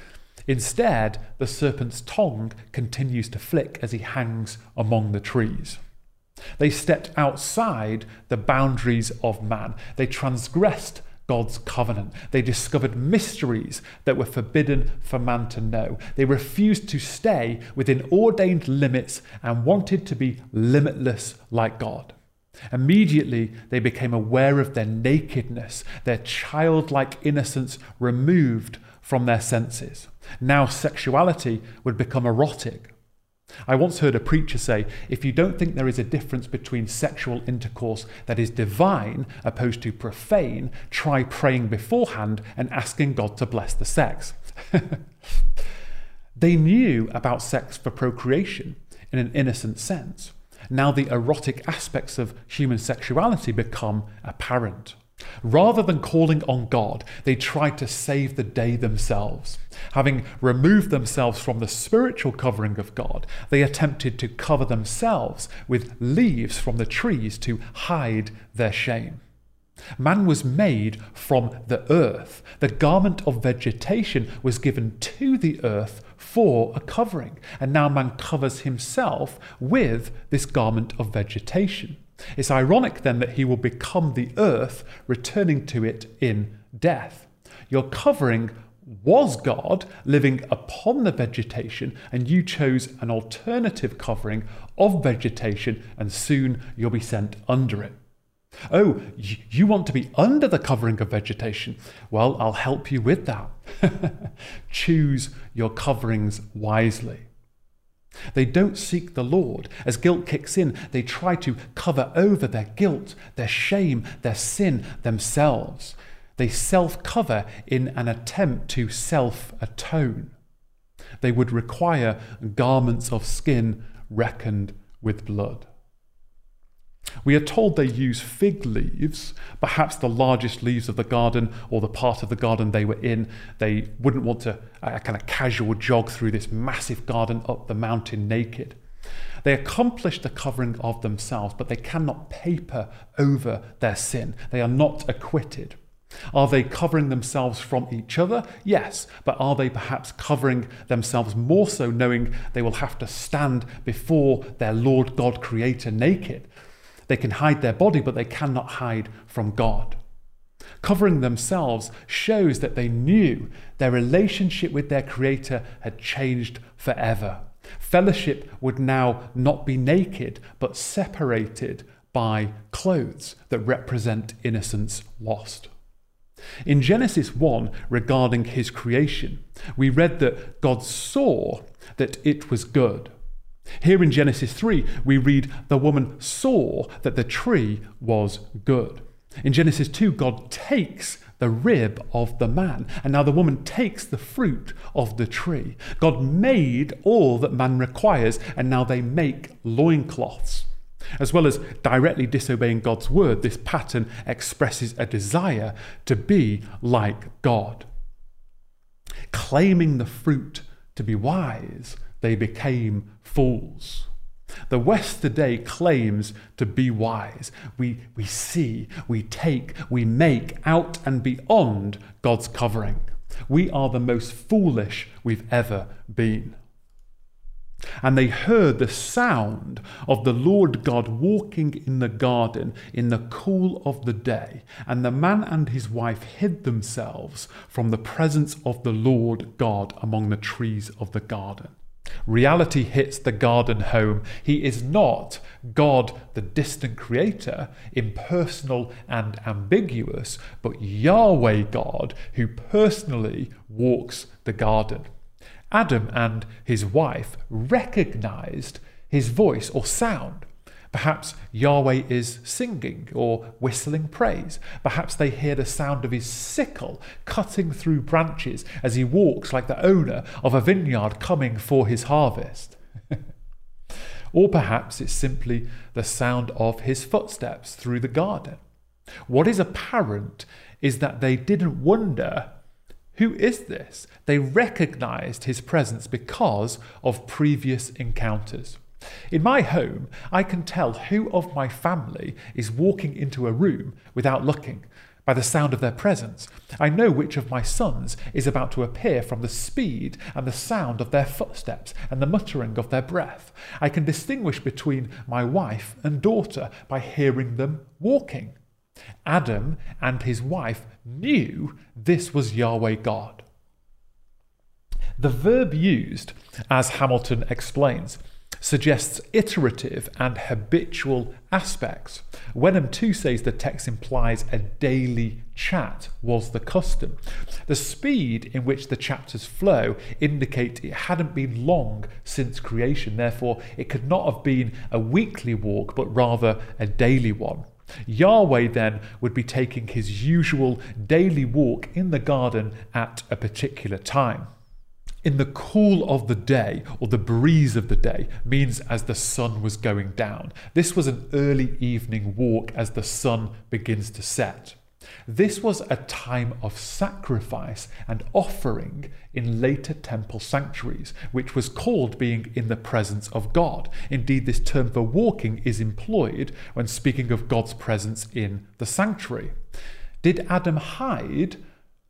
Instead, the serpent's tongue continues to flick as he hangs among the trees. They stepped outside the boundaries of man. They transgressed God's covenant. They discovered mysteries that were forbidden for man to know. They refused to stay within ordained limits and wanted to be limitless like God. Immediately, they became aware of their nakedness, their childlike innocence removed from their senses. Now, sexuality would become erotic. I once heard a preacher say if you don't think there is a difference between sexual intercourse that is divine opposed to profane, try praying beforehand and asking God to bless the sex. they knew about sex for procreation in an innocent sense. Now, the erotic aspects of human sexuality become apparent. Rather than calling on God, they tried to save the day themselves. Having removed themselves from the spiritual covering of God, they attempted to cover themselves with leaves from the trees to hide their shame. Man was made from the earth. The garment of vegetation was given to the earth for a covering. And now man covers himself with this garment of vegetation. It's ironic then that he will become the earth, returning to it in death. Your covering was God living upon the vegetation, and you chose an alternative covering of vegetation, and soon you'll be sent under it. Oh, you want to be under the covering of vegetation? Well, I'll help you with that. Choose your coverings wisely. They don't seek the Lord. As guilt kicks in, they try to cover over their guilt, their shame, their sin themselves. They self cover in an attempt to self atone. They would require garments of skin reckoned with blood. We are told they use fig leaves, perhaps the largest leaves of the garden or the part of the garden they were in. They wouldn't want to a kind of casual jog through this massive garden up the mountain naked. They accomplish the covering of themselves, but they cannot paper over their sin. They are not acquitted. Are they covering themselves from each other? Yes, but are they perhaps covering themselves more so, knowing they will have to stand before their Lord God Creator naked? They can hide their body, but they cannot hide from God. Covering themselves shows that they knew their relationship with their Creator had changed forever. Fellowship would now not be naked, but separated by clothes that represent innocence lost. In Genesis 1, regarding his creation, we read that God saw that it was good. Here in Genesis 3, we read the woman saw that the tree was good. In Genesis 2, God takes the rib of the man, and now the woman takes the fruit of the tree. God made all that man requires, and now they make loincloths. As well as directly disobeying God's word, this pattern expresses a desire to be like God. Claiming the fruit to be wise they became fools. The West today claims to be wise. We, we see, we take, we make out and beyond God's covering. We are the most foolish we've ever been. And they heard the sound of the Lord God walking in the garden in the cool of the day. And the man and his wife hid themselves from the presence of the Lord God among the trees of the garden. Reality hits the garden home. He is not God, the distant creator, impersonal and ambiguous, but Yahweh God, who personally walks the garden. Adam and his wife recognized his voice or sound. Perhaps Yahweh is singing or whistling praise. Perhaps they hear the sound of his sickle cutting through branches as he walks like the owner of a vineyard coming for his harvest. Or perhaps it's simply the sound of his footsteps through the garden. What is apparent is that they didn't wonder who is this? They recognized his presence because of previous encounters. In my home, I can tell who of my family is walking into a room without looking by the sound of their presence. I know which of my sons is about to appear from the speed and the sound of their footsteps and the muttering of their breath. I can distinguish between my wife and daughter by hearing them walking. Adam and his wife knew this was Yahweh God. The verb used, as Hamilton explains, suggests iterative and habitual aspects. Wenham too says the text implies a daily chat was the custom. The speed in which the chapters flow indicate it hadn't been long since creation, therefore, it could not have been a weekly walk, but rather a daily one. Yahweh then would be taking his usual daily walk in the garden at a particular time. In the cool of the day, or the breeze of the day, means as the sun was going down. This was an early evening walk as the sun begins to set. This was a time of sacrifice and offering in later temple sanctuaries, which was called being in the presence of God. Indeed, this term for walking is employed when speaking of God's presence in the sanctuary. Did Adam hide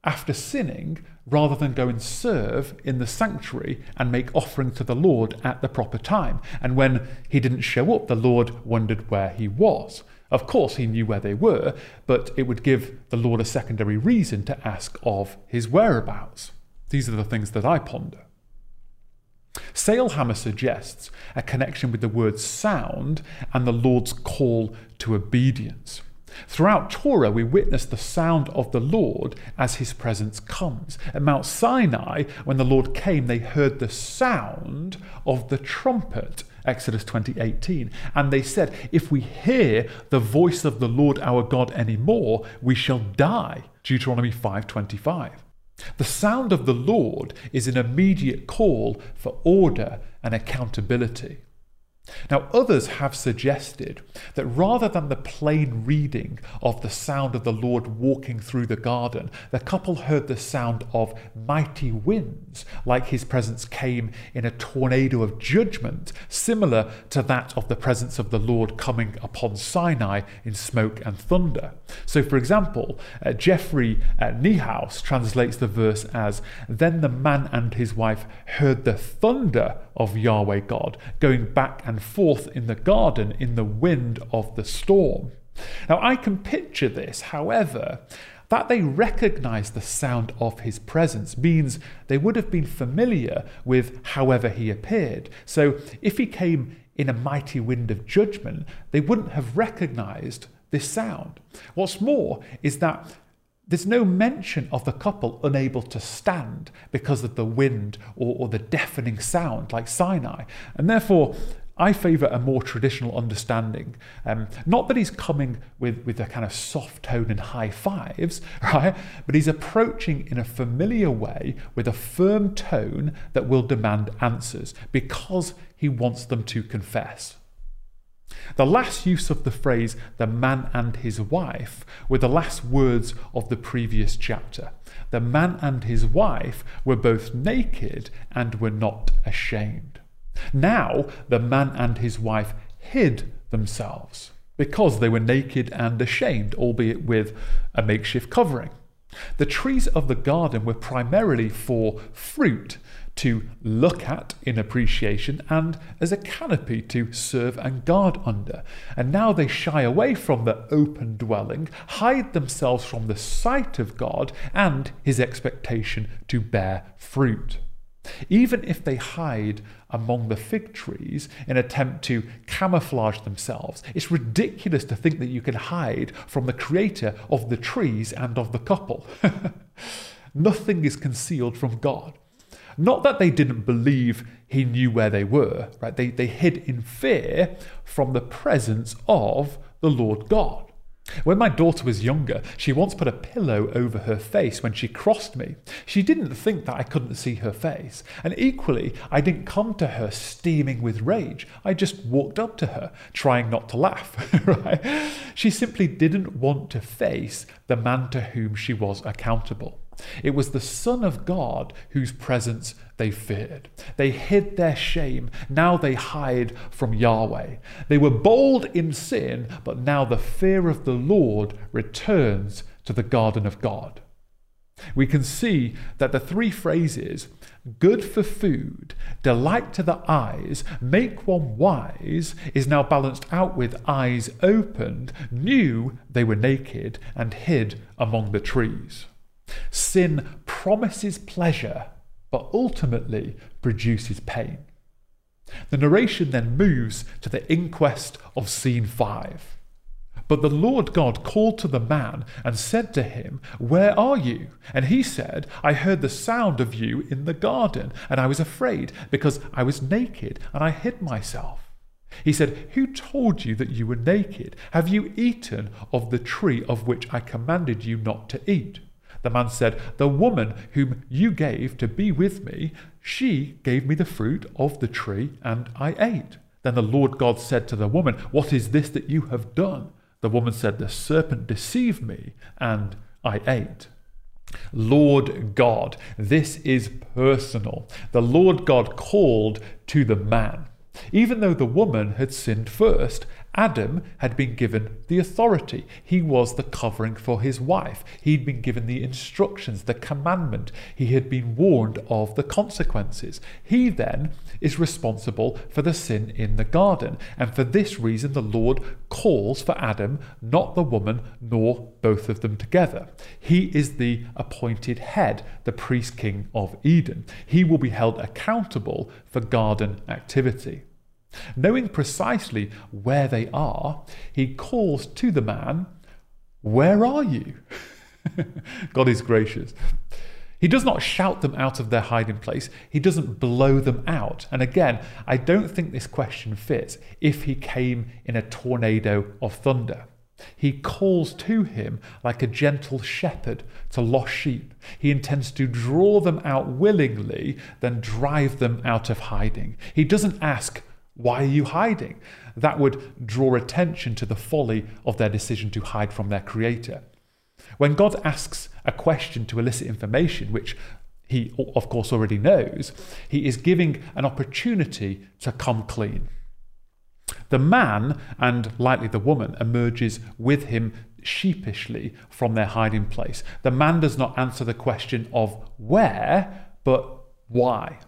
after sinning rather than go and serve in the sanctuary and make offering to the Lord at the proper time? And when he didn't show up, the Lord wondered where he was. Of course, he knew where they were, but it would give the Lord a secondary reason to ask of his whereabouts. These are the things that I ponder. Sailhamer suggests a connection with the word sound and the Lord's call to obedience. Throughout Torah, we witness the sound of the Lord as his presence comes. At Mount Sinai, when the Lord came, they heard the sound of the trumpet Exodus 20:18. And they said, if we hear the voice of the Lord our God anymore, we shall die. Deuteronomy 5:25. The sound of the Lord is an immediate call for order and accountability. Now, others have suggested that rather than the plain reading of the sound of the Lord walking through the garden, the couple heard the sound of mighty winds, like his presence came in a tornado of judgment, similar to that of the presence of the Lord coming upon Sinai in smoke and thunder. So, for example, uh, Jeffrey uh, Niehaus translates the verse as Then the man and his wife heard the thunder of Yahweh God going back and forth in the garden in the wind of the storm. Now, I can picture this, however, that they recognize the sound of his presence means they would have been familiar with however he appeared. So, if he came in a mighty wind of judgment, they wouldn't have recognized this sound. What's more is that there's no mention of the couple unable to stand because of the wind or, or, the deafening sound like Sinai. And therefore, I favour a more traditional understanding. Um, not that he's coming with, with a kind of soft tone and high fives, right? But he's approaching in a familiar way with a firm tone that will demand answers because he wants them to confess. The last use of the phrase the man and his wife were the last words of the previous chapter. The man and his wife were both naked and were not ashamed. Now the man and his wife hid themselves because they were naked and ashamed, albeit with a makeshift covering. The trees of the garden were primarily for fruit to look at in appreciation and as a canopy to serve and guard under. And now they shy away from the open dwelling, hide themselves from the sight of God and his expectation to bear fruit. Even if they hide among the fig trees in attempt to camouflage themselves, it's ridiculous to think that you can hide from the creator of the trees and of the couple. Nothing is concealed from God. Not that they didn't believe he knew where they were, right? They, they hid in fear from the presence of the Lord God. When my daughter was younger, she once put a pillow over her face when she crossed me. She didn't think that I couldn't see her face. And equally, I didn't come to her steaming with rage. I just walked up to her, trying not to laugh. right? She simply didn't want to face the man to whom she was accountable. It was the Son of God whose presence they feared. They hid their shame. Now they hide from Yahweh. They were bold in sin, but now the fear of the Lord returns to the garden of God. We can see that the three phrases good for food, delight to the eyes, make one wise is now balanced out with eyes opened, knew they were naked, and hid among the trees. Sin promises pleasure, but ultimately produces pain. The narration then moves to the inquest of scene 5. But the Lord God called to the man and said to him, Where are you? And he said, I heard the sound of you in the garden, and I was afraid, because I was naked, and I hid myself. He said, Who told you that you were naked? Have you eaten of the tree of which I commanded you not to eat? The man said, The woman whom you gave to be with me, she gave me the fruit of the tree, and I ate. Then the Lord God said to the woman, What is this that you have done? The woman said, The serpent deceived me, and I ate. Lord God, this is personal. The Lord God called to the man. Even though the woman had sinned first, Adam had been given the authority. He was the covering for his wife. He'd been given the instructions, the commandment. He had been warned of the consequences. He then is responsible for the sin in the garden. And for this reason, the Lord calls for Adam, not the woman, nor both of them together. He is the appointed head, the priest king of Eden. He will be held accountable for garden activity. Knowing precisely where they are, he calls to the man, Where are you? God is gracious. He does not shout them out of their hiding place. He doesn't blow them out. And again, I don't think this question fits if he came in a tornado of thunder. He calls to him like a gentle shepherd to lost sheep. He intends to draw them out willingly, then drive them out of hiding. He doesn't ask, why are you hiding? That would draw attention to the folly of their decision to hide from their Creator. When God asks a question to elicit information, which he, of course, already knows, he is giving an opportunity to come clean. The man, and likely the woman, emerges with him sheepishly from their hiding place. The man does not answer the question of where, but why.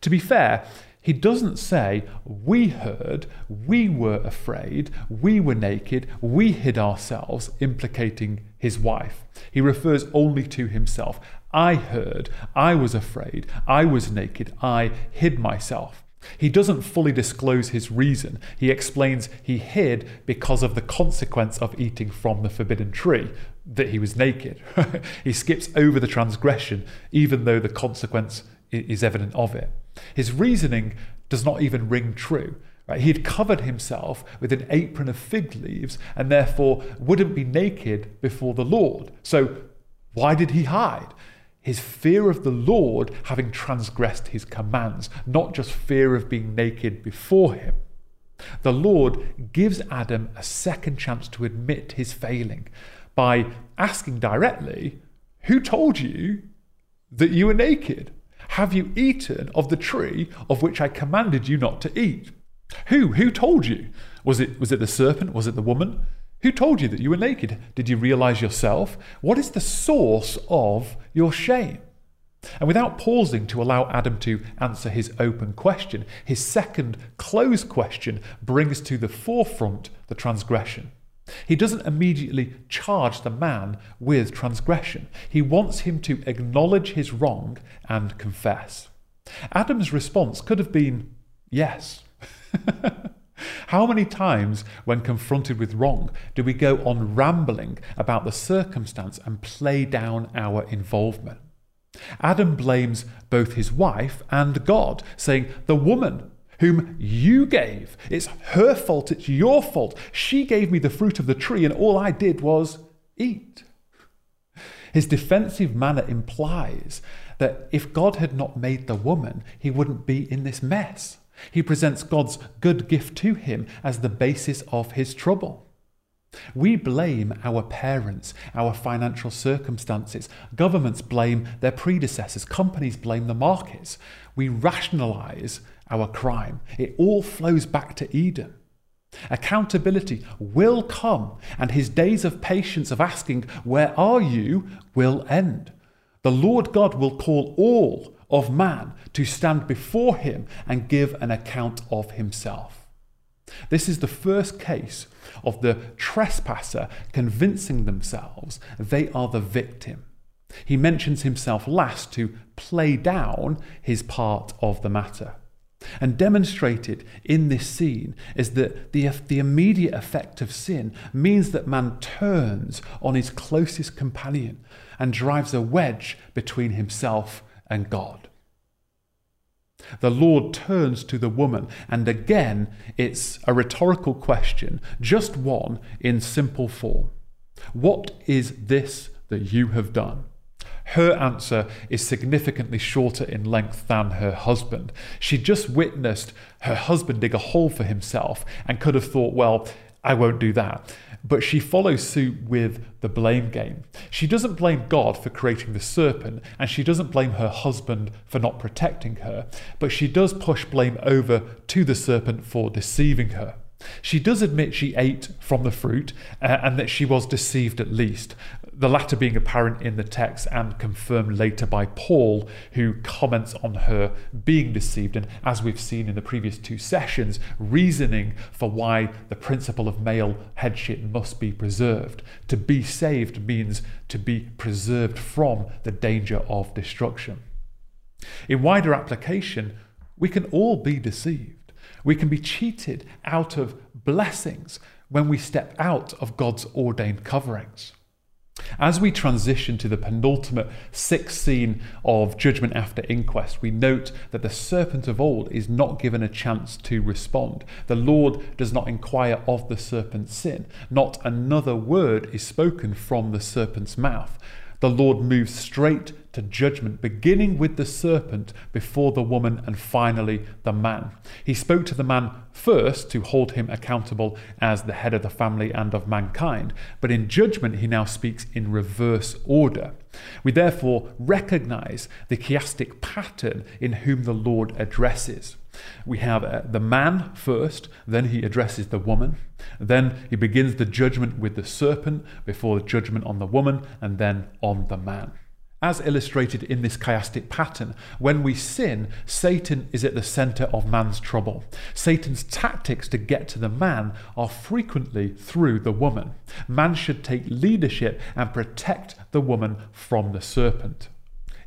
To be fair, he doesn't say, We heard, we were afraid, we were naked, we hid ourselves, implicating his wife. He refers only to himself. I heard, I was afraid, I was naked, I hid myself. He doesn't fully disclose his reason. He explains he hid because of the consequence of eating from the forbidden tree, that he was naked. he skips over the transgression, even though the consequence is evident of it. His reasoning does not even ring true. Right? He had covered himself with an apron of fig leaves and therefore wouldn't be naked before the Lord. So, why did he hide? His fear of the Lord having transgressed his commands, not just fear of being naked before him. The Lord gives Adam a second chance to admit his failing by asking directly, Who told you that you were naked? Have you eaten of the tree of which I commanded you not to eat? Who? Who told you? Was it, was it the serpent? Was it the woman? Who told you that you were naked? Did you realize yourself? What is the source of your shame? And without pausing to allow Adam to answer his open question, his second closed question brings to the forefront the transgression. He doesn't immediately charge the man with transgression. He wants him to acknowledge his wrong and confess. Adam's response could have been yes. How many times, when confronted with wrong, do we go on rambling about the circumstance and play down our involvement? Adam blames both his wife and God, saying, The woman whom you gave. It's her fault, it's your fault. She gave me the fruit of the tree, and all I did was eat. His defensive manner implies that if God had not made the woman, he wouldn't be in this mess. He presents God's good gift to him as the basis of his trouble. We blame our parents, our financial circumstances. Governments blame their predecessors. Companies blame the markets. We rationalize our crime. It all flows back to Eden. Accountability will come, and his days of patience of asking, Where are you? will end. The Lord God will call all of man to stand before him and give an account of himself. This is the first case of the trespasser convincing themselves they are the victim. He mentions himself last to play down his part of the matter. And demonstrated in this scene is that the, the immediate effect of sin means that man turns on his closest companion and drives a wedge between himself and God. The Lord turns to the woman, and again it's a rhetorical question, just one in simple form. What is this that you have done? Her answer is significantly shorter in length than her husband. She just witnessed her husband dig a hole for himself and could have thought, well, I won't do that. But she follows suit with the blame game. She doesn't blame God for creating the serpent, and she doesn't blame her husband for not protecting her, but she does push blame over to the serpent for deceiving her. She does admit she ate from the fruit uh, and that she was deceived at least, the latter being apparent in the text and confirmed later by Paul, who comments on her being deceived, and as we've seen in the previous two sessions, reasoning for why the principle of male headship must be preserved. To be saved means to be preserved from the danger of destruction. In wider application, we can all be deceived. We can be cheated out of blessings when we step out of God's ordained coverings. As we transition to the penultimate sixth scene of Judgment After Inquest, we note that the serpent of old is not given a chance to respond. The Lord does not inquire of the serpent's sin. Not another word is spoken from the serpent's mouth. The Lord moves straight to judgment, beginning with the serpent before the woman and finally the man. He spoke to the man first to hold him accountable as the head of the family and of mankind, but in judgment he now speaks in reverse order. We therefore recognize the chiastic pattern in whom the Lord addresses. We have uh, the man first, then he addresses the woman, then he begins the judgment with the serpent before the judgment on the woman, and then on the man. As illustrated in this chiastic pattern, when we sin, Satan is at the center of man's trouble. Satan's tactics to get to the man are frequently through the woman. Man should take leadership and protect the woman from the serpent.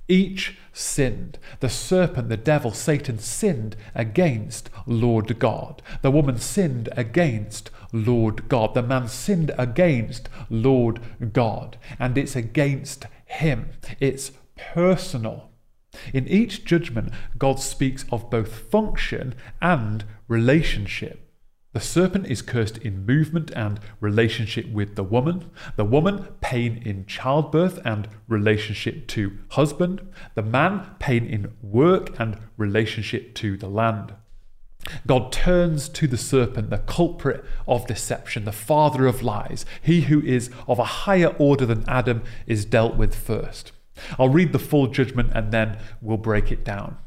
Each sinned. The serpent, the devil, Satan sinned against Lord God. The woman sinned against Lord God. The man sinned against Lord God. And it's against him. It's personal. In each judgment, God speaks of both function and relationship. The serpent is cursed in movement and relationship with the woman. The woman, pain in childbirth and relationship to husband. The man, pain in work and relationship to the land. God turns to the serpent, the culprit of deception, the father of lies. He who is of a higher order than Adam is dealt with first. I'll read the full judgment and then we'll break it down.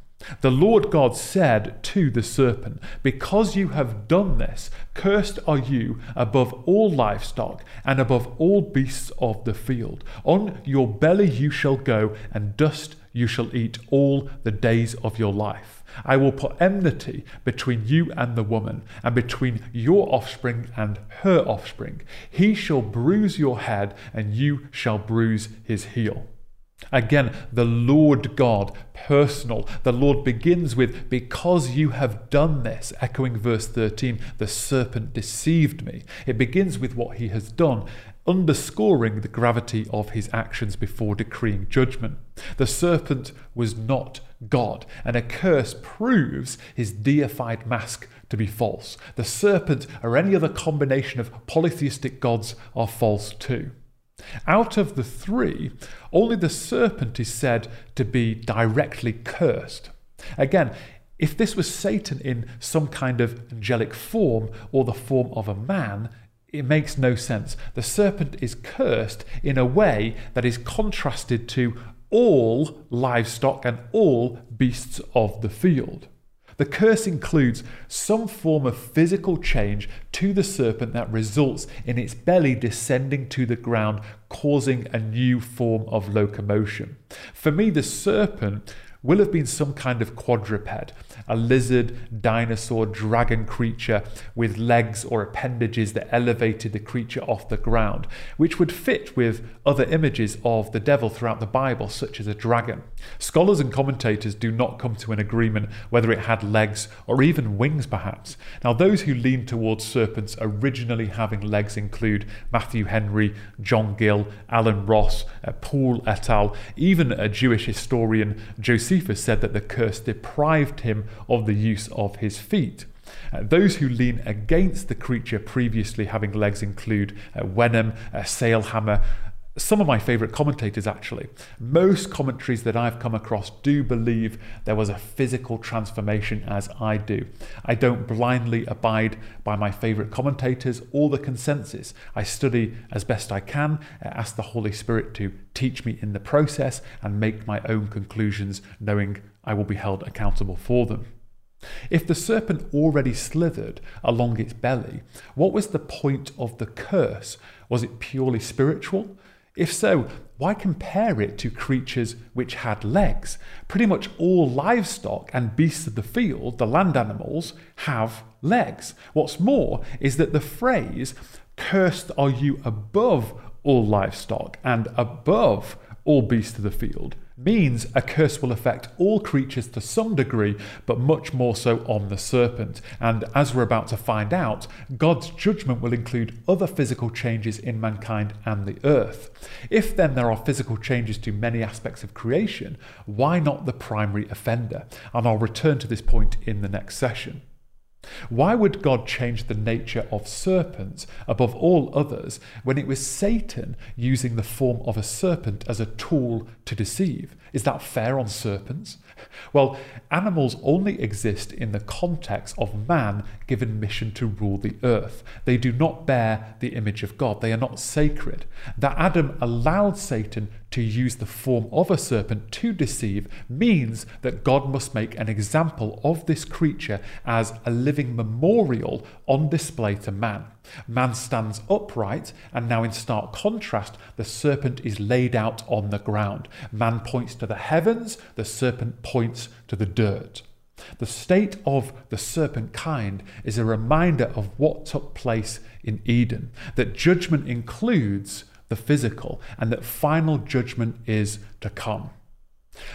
The Lord God said to the serpent, Because you have done this, cursed are you above all livestock and above all beasts of the field. On your belly you shall go, and dust you shall eat all the days of your life. I will put enmity between you and the woman, and between your offspring and her offspring. He shall bruise your head, and you shall bruise his heel. Again, the Lord God, personal. The Lord begins with, Because you have done this, echoing verse 13, the serpent deceived me. It begins with what he has done. underscoring the gravity of his actions before decreeing judgment. The serpent was not God, and a curse proves his deified mask to be false. The serpent or any other combination of polytheistic gods are false too. Out of the three, only the serpent is said to be directly cursed. Again, if this was Satan in some kind of angelic form or the form of a man, it makes no sense. The serpent is cursed in a way that is contrasted to all livestock and all beasts of the field. The curse includes some form of physical change to the serpent that results in its belly descending to the ground, causing a new form of locomotion. For me, the serpent will have been some kind of quadruped, a lizard, dinosaur, dragon creature with legs or appendages that elevated the creature off the ground, which would fit with other images of the devil throughout the Bible, such as a dragon. Scholars and commentators do not come to an agreement whether it had legs or even wings, perhaps. Now, those who lean towards serpents originally having legs include Matthew Henry, John Gill, Allen Ross, uh, Paul et al., even a Jewish historian, Josephus Josephus said that the curse deprived him of the use of his feet. Uh, those who lean against the creature previously having legs include uh, Wenham, uh, Sailhamer, some of my favourite commentators actually. Most commentaries that I've come across do believe there was a physical transformation as I do. I don't blindly abide by my favourite commentators or the consensus. I study as best I can, uh, ask the Holy Spirit to teach me in the process, and make my own conclusions, knowing I will be held accountable for them. If the serpent already slithered along its belly, what was the point of the curse? Was it purely spiritual? If so, why compare it to creatures which had legs? Pretty much all livestock and beasts of the field, the land animals, have legs. What's more is that the phrase, cursed are you above all livestock and above all beasts of the field, means a curse will affect all creatures to some degree, but much more so on the serpent. And as we're about to find out, God's judgment will include other physical changes in mankind and the earth. If then there are physical changes to many aspects of creation, why not the primary offender? And I'll return to this point in the next session. Why would God change the nature of serpents above all others when it was Satan using the form of a serpent as a tool to deceive? Is that fair on serpents? Well, animals only exist in the context of man given mission to rule the earth. They do not bear the image of God, they are not sacred. That Adam allowed Satan to use the form of a serpent to deceive means that God must make an example of this creature as a living memorial on display to man. Man stands upright, and now in stark contrast, the serpent is laid out on the ground. Man points to the heavens, the serpent points to the dirt. The state of the serpent kind is a reminder of what took place in Eden, that judgment includes the physical, and that final judgment is to come.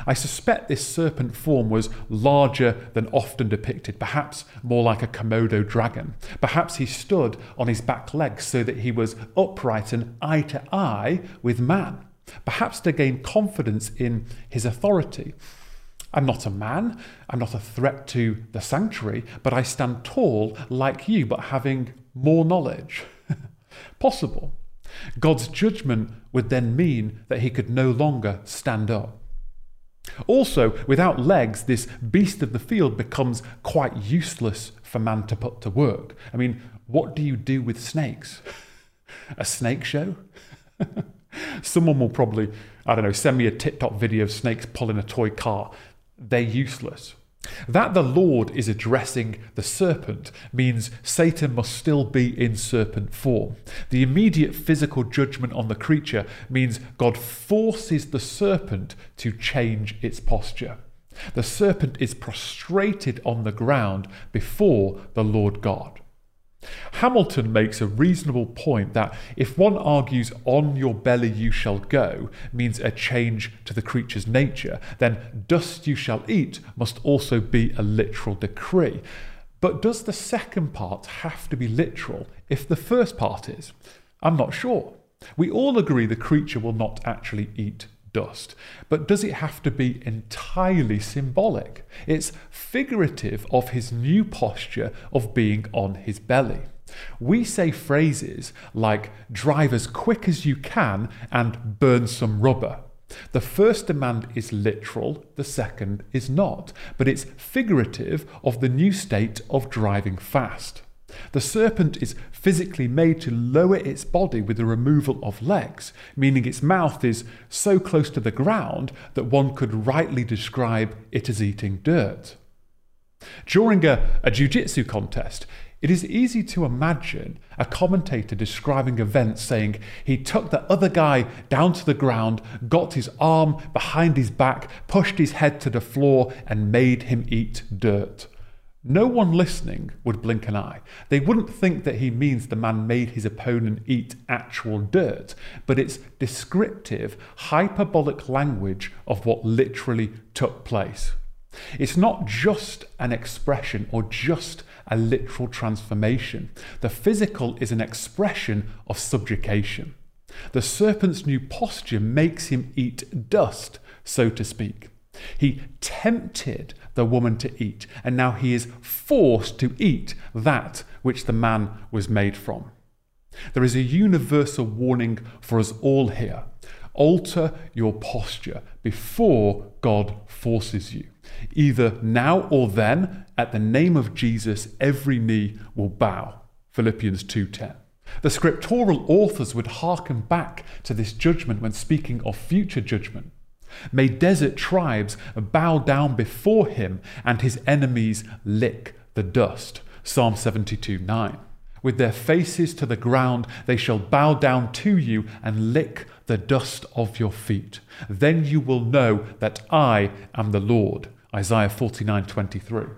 I suspect this serpent form was larger than often depicted, perhaps more like a Komodo dragon. Perhaps he stood on his back legs so that he was upright and eye to eye with man. Perhaps to gain confidence in his authority. I'm not a man, I'm not a threat to the sanctuary, but I stand tall like you, but having more knowledge. Possible. God's judgment would then mean that he could no longer stand up. Also, without legs, this beast of the field becomes quite useless for man to put to work. I mean, what do you do with snakes? A snake show? Someone will probably, I don't know, send me a TikTok video of snakes pulling a toy car. They're useless. That the Lord is addressing the serpent means Satan must still be in serpent form. The immediate physical judgment on the creature means God forces the serpent to change its posture. The serpent is prostrated on the ground before the Lord God. Hamilton makes a reasonable point that if one argues on your belly you shall go means a change to the creature's nature, then dust you shall eat must also be a literal decree. But does the second part have to be literal if the first part is? I'm not sure. We all agree the creature will not actually eat dust. But does it have to be entirely symbolic? It's figurative of his new posture of being on his belly. We say phrases like drive as quick as you can and burn some rubber. The first demand is literal, the second is not, but it's figurative of the new state of driving fast. The serpent is physically made to lower its body with the removal of legs, meaning its mouth is so close to the ground that one could rightly describe it as eating dirt. During a, a jiu jitsu contest, it is easy to imagine a commentator describing events saying he took the other guy down to the ground, got his arm behind his back, pushed his head to the floor, and made him eat dirt. No one listening would blink an eye. They wouldn't think that he means the man made his opponent eat actual dirt, but it's descriptive, hyperbolic language of what literally took place. It's not just an expression or just a literal transformation. The physical is an expression of subjugation. The serpent's new posture makes him eat dust, so to speak. He tempted the woman to eat, and now he is forced to eat that which the man was made from. There is a universal warning for us all here. Alter your posture before God forces you. Either now or then, at the name of Jesus, every knee will bow. Philippians 2:10. The scriptural authors would hearken back to this judgment when speaking of future judgment. May desert tribes bow down before him and his enemies lick the dust. Psalm 72 9. With their faces to the ground, they shall bow down to you and lick the dust of your feet. Then you will know that I am the Lord. Isaiah 49:23.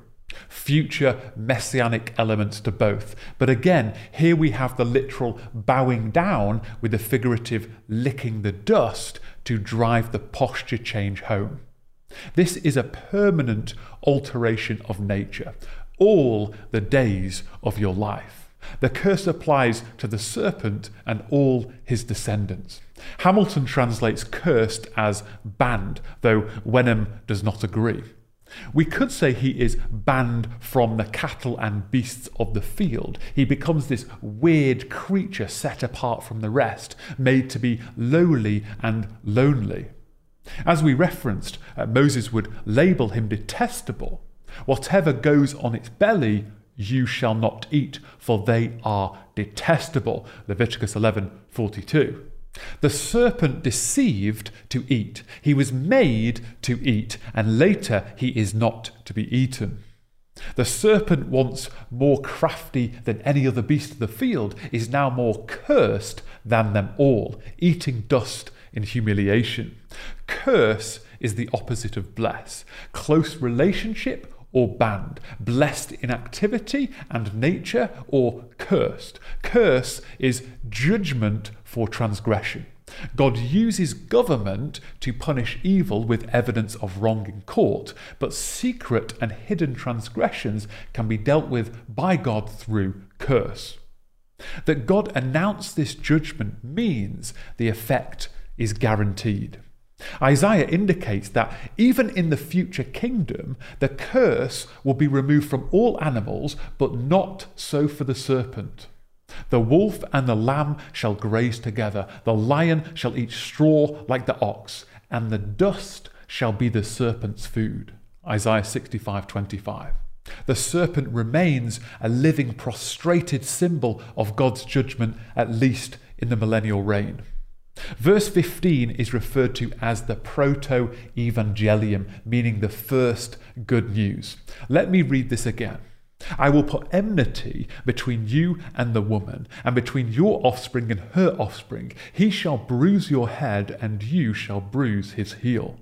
Future messianic elements to both. But again, here we have the literal bowing down with the figurative licking the dust to drive the posture change home. This is a permanent alteration of nature, all the days of your life. The curse applies to the serpent and all his descendants. Hamilton translates cursed as banned, though Wenham does not agree. We could say he is banned from the cattle and beasts of the field. He becomes this weird creature set apart from the rest, made to be lowly and lonely. As we referenced, uh, Moses would label him detestable. Whatever goes on its belly, you shall not eat, for they are detestable. Leviticus 11 42. The serpent deceived to eat. He was made to eat, and later he is not to be eaten. The serpent, once more crafty than any other beast of the field, is now more cursed than them all, eating dust in humiliation. Curse is the opposite of bless. Close relationship or banned, blessed in activity and nature or cursed. Curse is judgment for transgression. God uses government to punish evil with evidence of wrong in court, but secret and hidden transgressions can be dealt with by God through curse. That God announced this judgment means the effect is guaranteed. Isaiah indicates that even in the future kingdom, the curse will be removed from all animals, but not so for the serpent. The wolf and the lamb shall graze together, the lion shall eat straw like the ox, and the dust shall be the serpent's food. Isaiah 65 25. The serpent remains a living, prostrated symbol of God's judgment, at least in the millennial reign. Verse 15 is referred to as the proto evangelium, meaning the first good news. Let me read this again. I will put enmity between you and the woman, and between your offspring and her offspring. He shall bruise your head, and you shall bruise his heel.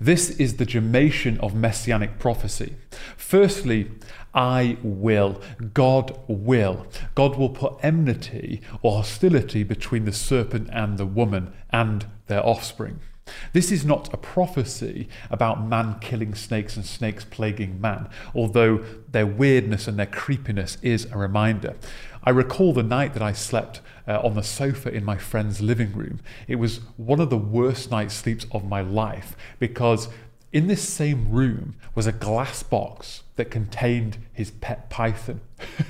This is the germation of messianic prophecy. Firstly, I will. God will. God will put enmity or hostility between the serpent and the woman and their offspring. This is not a prophecy about man killing snakes and snakes plaguing man, although their weirdness and their creepiness is a reminder. I recall the night that I slept uh, on the sofa in my friend's living room. It was one of the worst night sleeps of my life because in this same room was a glass box that contained his pet python.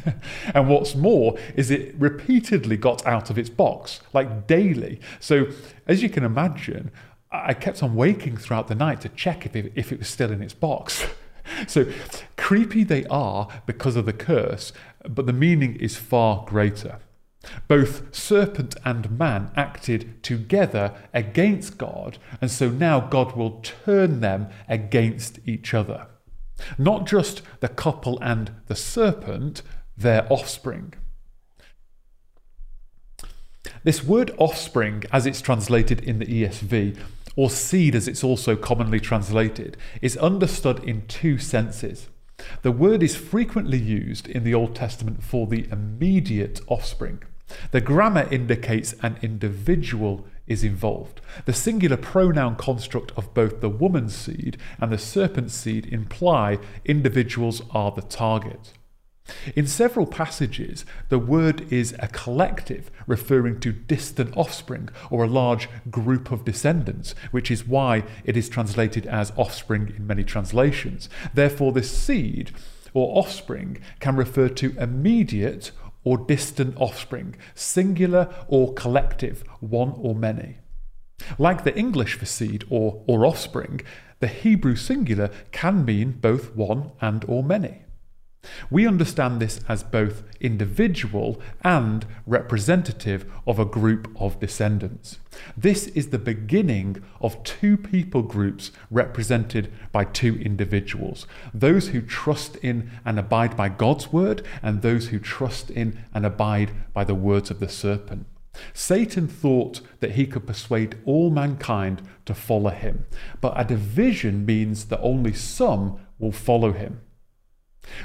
and what's more is it repeatedly got out of its box, like daily. So, as you can imagine, I kept on waking throughout the night to check if it, if it was still in its box. so, creepy they are because of the curse, but the meaning is far greater. Both serpent and man acted together against God, and so now God will turn them against each other. Not just the couple and the serpent, their offspring. This word offspring, as it's translated in the ESV, or seed as it's also commonly translated, is understood in two senses. The word is frequently used in the Old Testament for the immediate offspring. The grammar indicates an individual is involved. The singular pronoun construct of both the woman's seed and the serpent's seed imply individuals are the target. In several passages, the word is a collective, referring to distant offspring or a large group of descendants, which is why it is translated as offspring in many translations. Therefore, the seed or offspring can refer to immediate or distant offspring, singular or collective, one or many. Like the English for seed or, or offspring, the Hebrew singular can mean both one and or many. We understand this as both individual and representative of a group of descendants. This is the beginning of two people groups represented by two individuals those who trust in and abide by God's word, and those who trust in and abide by the words of the serpent. Satan thought that he could persuade all mankind to follow him, but a division means that only some will follow him.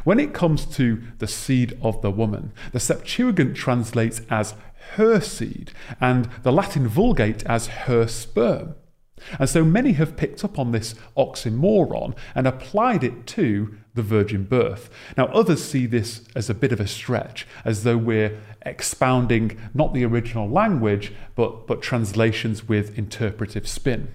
When it comes to the seed of the woman, the Septuagint translates as her seed, and the Latin Vulgate as her sperm. And so many have picked up on this oxymoron and applied it to the virgin birth. Now, others see this as a bit of a stretch, as though we're expounding not the original language, but, but translations with interpretive spin.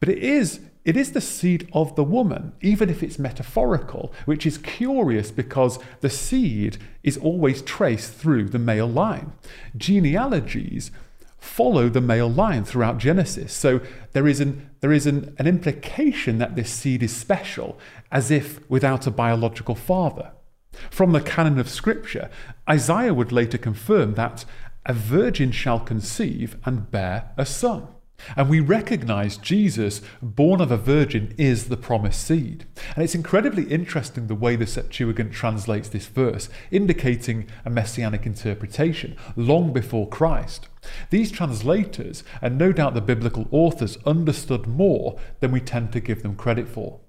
But it is it is the seed of the woman, even if it's metaphorical, which is curious because the seed is always traced through the male line. Genealogies follow the male line throughout Genesis. So there is an there is an, an implication that this seed is special, as if without a biological father. From the canon of Scripture, Isaiah would later confirm that a virgin shall conceive and bear a son. And we recognize Jesus, born of a virgin, is the promised seed. And it's incredibly interesting the way the Septuagint translates this verse, indicating a messianic interpretation long before Christ. These translators, and no doubt the biblical authors, understood more than we tend to give them credit for.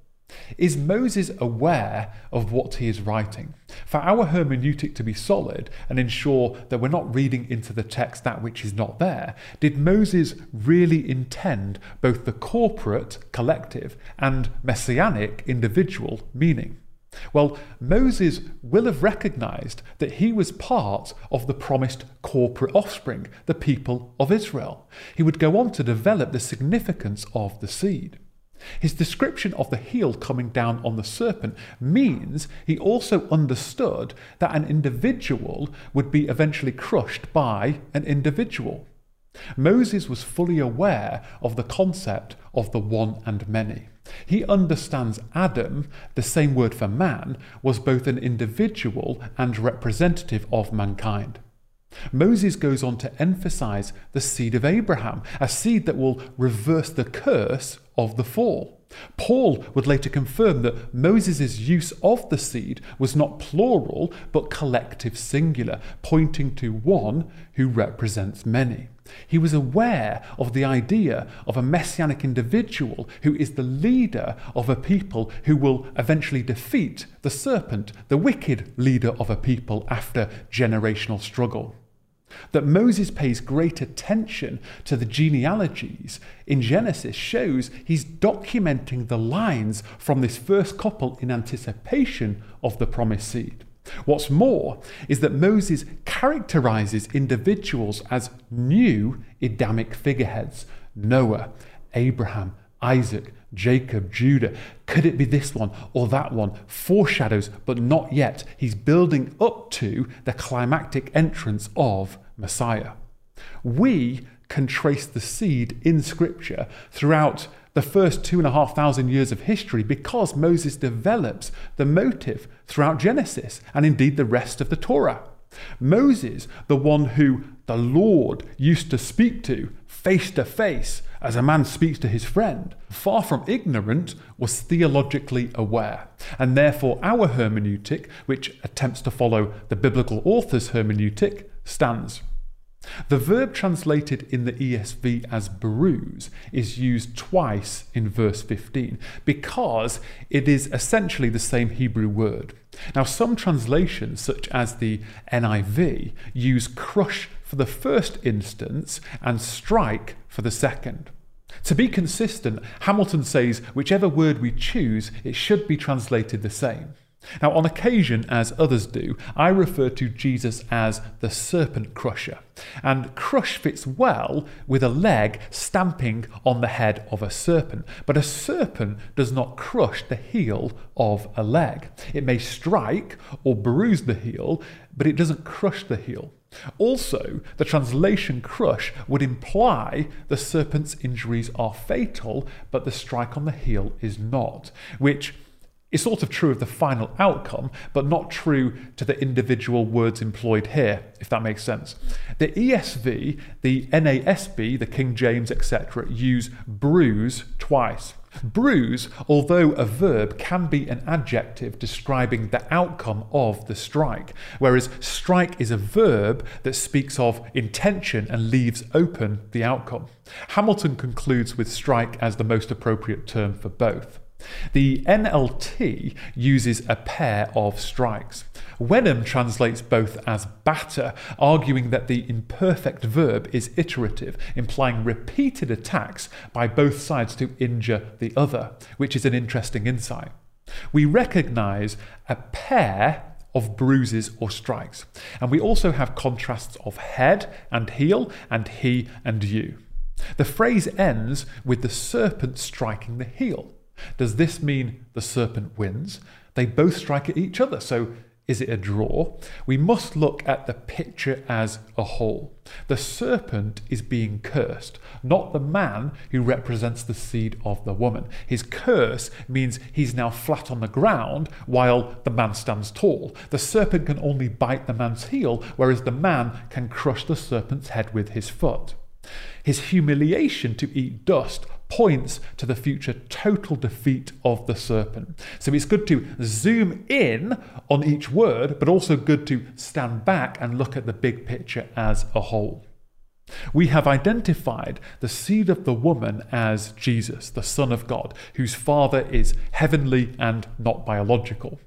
Is Moses aware of what he is writing? For our hermeneutic to be solid and ensure that we're not reading into the text that which is not there, did Moses really intend both the corporate, collective, and messianic, individual meaning? Well, Moses will have recognized that he was part of the promised corporate offspring, the people of Israel. He would go on to develop the significance of the seed. His description of the heel coming down on the serpent means he also understood that an individual would be eventually crushed by an individual. Moses was fully aware of the concept of the one and many. He understands Adam, the same word for man, was both an individual and representative of mankind. Moses goes on to emphasize the seed of Abraham, a seed that will reverse the curse of the fall. Paul would later confirm that Moses' use of the seed was not plural but collective singular, pointing to one who represents many. He was aware of the idea of a messianic individual who is the leader of a people who will eventually defeat the serpent, the wicked leader of a people after generational struggle. That Moses pays great attention to the genealogies in Genesis shows he's documenting the lines from this first couple in anticipation of the promised seed. What's more is that Moses characterizes individuals as new Adamic figureheads Noah, Abraham, Isaac, Jacob, Judah. Could it be this one or that one? Foreshadows, but not yet. He's building up to the climactic entrance of Messiah. We can trace the seed in Scripture throughout the first two and a half thousand years of history because Moses develops the motive throughout Genesis and indeed the rest of the Torah. Moses, the one who the Lord used to speak to face to face as a man speaks to his friend, far from ignorant, was theologically aware. And therefore, our hermeneutic, which attempts to follow the biblical author's hermeneutic, stands. The verb translated in the ESV as bruise is used twice in verse 15 because it is essentially the same Hebrew word. Now, some translations, such as the NIV, use crush for the first instance and strike for the second. To be consistent, Hamilton says whichever word we choose, it should be translated the same. Now, on occasion, as others do, I refer to Jesus as the serpent crusher. And crush fits well with a leg stamping on the head of a serpent. But a serpent does not crush the heel of a leg. It may strike or bruise the heel, but it doesn't crush the heel. Also, the translation crush would imply the serpent's injuries are fatal, but the strike on the heel is not, which is sort of true of the final outcome, but not true to the individual words employed here, if that makes sense. The ESV, the NASB, the King James, etc., use bruise twice. Bruise, although a verb, can be an adjective describing the outcome of the strike, whereas strike is a verb that speaks of intention and leaves open the outcome. Hamilton concludes with strike as the most appropriate term for both. The NLT uses a pair of strikes. Wenham translates both as batter, arguing that the imperfect verb is iterative, implying repeated attacks by both sides to injure the other, which is an interesting insight. We recognize a pair of bruises or strikes, and we also have contrasts of head and heel and he and you. The phrase ends with the serpent striking the heel. Does this mean the serpent wins? They both strike at each other, so is it a draw? We must look at the picture as a whole. The serpent is being cursed, not the man who represents the seed of the woman. His curse means he's now flat on the ground while the man stands tall. The serpent can only bite the man's heel, whereas the man can crush the serpent's head with his foot. His humiliation to eat dust points to the future total defeat of the serpent. So it's good to zoom in on each word, but also good to stand back and look at the big picture as a whole. We have identified the seed of the woman as Jesus, the Son of God, whose father is heavenly and not biological.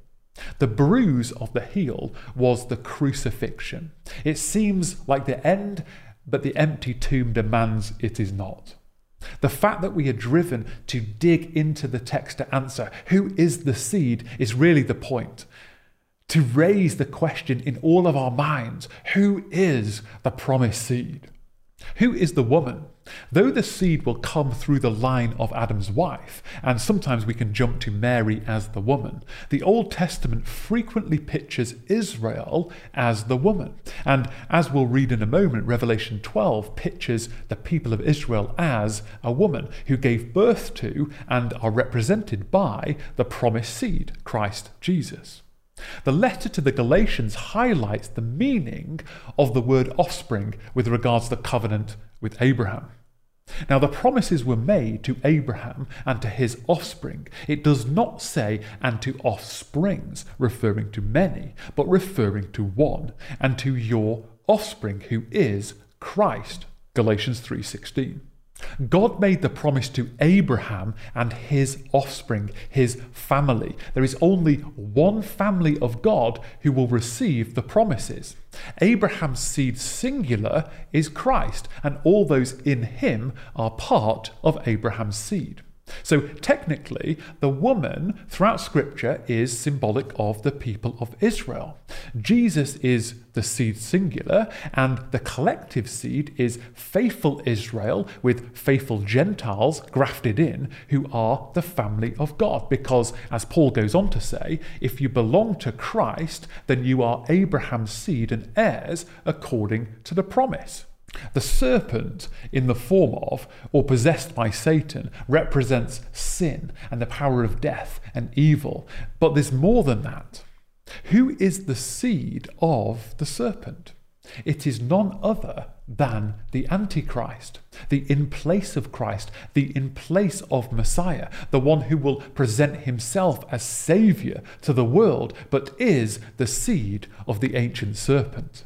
The bruise of the heel was the crucifixion. It seems like the end, but the empty tomb demands it is not. The fact that we are driven to dig into the text to answer who is the seed is really the point. To raise the question in all of our minds who is the promised seed? Who is the woman? Though the seed will come through the line of Adam's wife, and sometimes we can jump to Mary as the woman, the Old Testament frequently pictures Israel as the woman. And as we'll read in a moment, Revelation 12 pictures the people of Israel as a woman who gave birth to and are represented by the promised seed, Christ Jesus. The letter to the Galatians highlights the meaning of the word offspring with regards to the covenant with Abraham. Now, the promises were made to Abraham and to his offspring. It does not say, and to offsprings, referring to many, but referring to one, and to your offspring, who is Christ. Galatians 3:16. God made the promise to Abraham and his offspring, his family. There is only one family of God who will receive the promises. Abraham's seed singular is Christ, and all those in him are part of Abraham's seed. So, technically, the woman throughout Scripture is symbolic of the people of Israel. Jesus is the seed singular, and the collective seed is faithful Israel with faithful Gentiles grafted in who are the family of God. Because, as Paul goes on to say, if you belong to Christ, then you are Abraham's seed and heirs according to the promise. The serpent, in the form of or possessed by Satan, represents sin and the power of death and evil. But there's more than that. Who is the seed of the serpent? It is none other than the Antichrist, the in place of Christ, the in place of Messiah, the one who will present himself as Saviour to the world, but is the seed of the ancient serpent.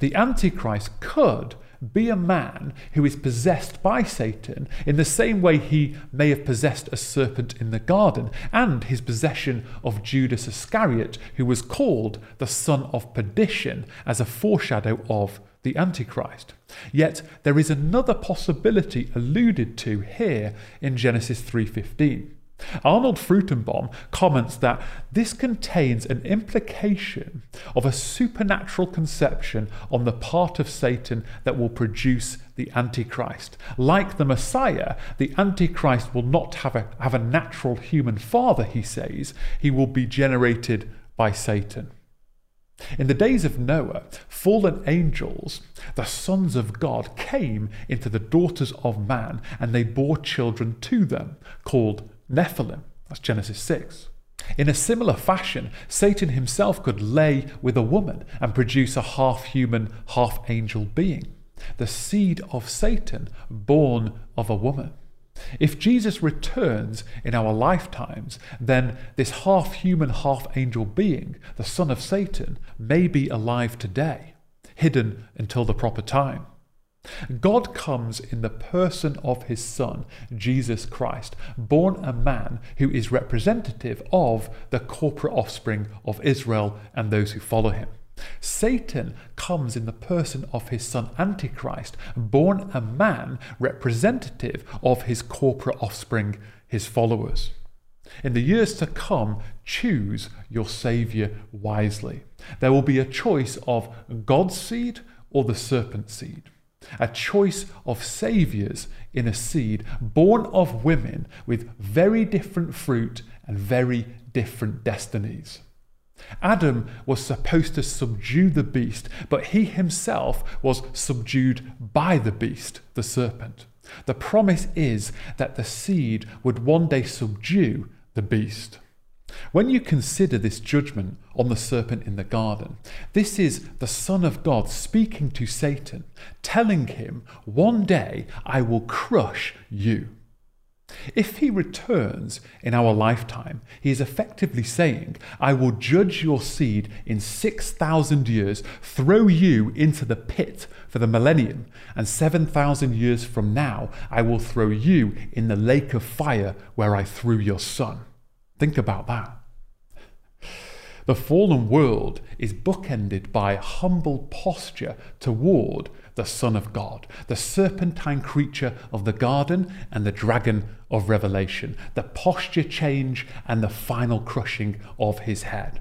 The Antichrist could be a man who is possessed by Satan in the same way he may have possessed a serpent in the garden, and his possession of Judas Iscariot, who was called the son of perdition as a foreshadow of the Antichrist. Yet there is another possibility alluded to here in Genesis 3:15. Arnold Fruchtenbaum comments that this contains an implication of a supernatural conception on the part of Satan that will produce the Antichrist. Like the Messiah, the Antichrist will not have a, have a natural human father, he says, he will be generated by Satan. In the days of Noah, fallen angels, the sons of God, came into the daughters of man and they bore children to them, called Nephilim. That's Genesis 6. In a similar fashion, Satan himself could lay with a woman and produce a half human, half angel being. The seed of Satan, born of a woman. If Jesus returns in our lifetimes, then this half human, half angel being, the son of Satan, may be alive today, hidden until the proper time. God comes in the person of his Son, Jesus Christ, born a man who is representative of the corporate offspring of Israel and those who follow him. Satan comes in the person of his son Antichrist, born a man representative of his corporate offspring, his followers. In the years to come, choose your Saviour wisely. There will be a choice of God's seed or the serpent's seed a choice of saviours in a seed born of women with very different fruit and very different destinies. Adam was supposed to subdue the beast, but he himself was subdued by the beast, the serpent. The promise is that the seed would one day subdue the beast. When you consider this judgment on the serpent in the garden, this is the Son of God speaking to Satan, telling him, One day I will crush you. If he returns in our lifetime, he is effectively saying, I will judge your seed in 6,000 years, throw you into the pit for the millennium, and 7,000 years from now, I will throw you in the lake of fire where I threw your son. Think about that. The fallen world is bookended by humble posture toward the Son of God, the serpentine creature of the garden and the dragon of Revelation, the posture change and the final crushing of his head.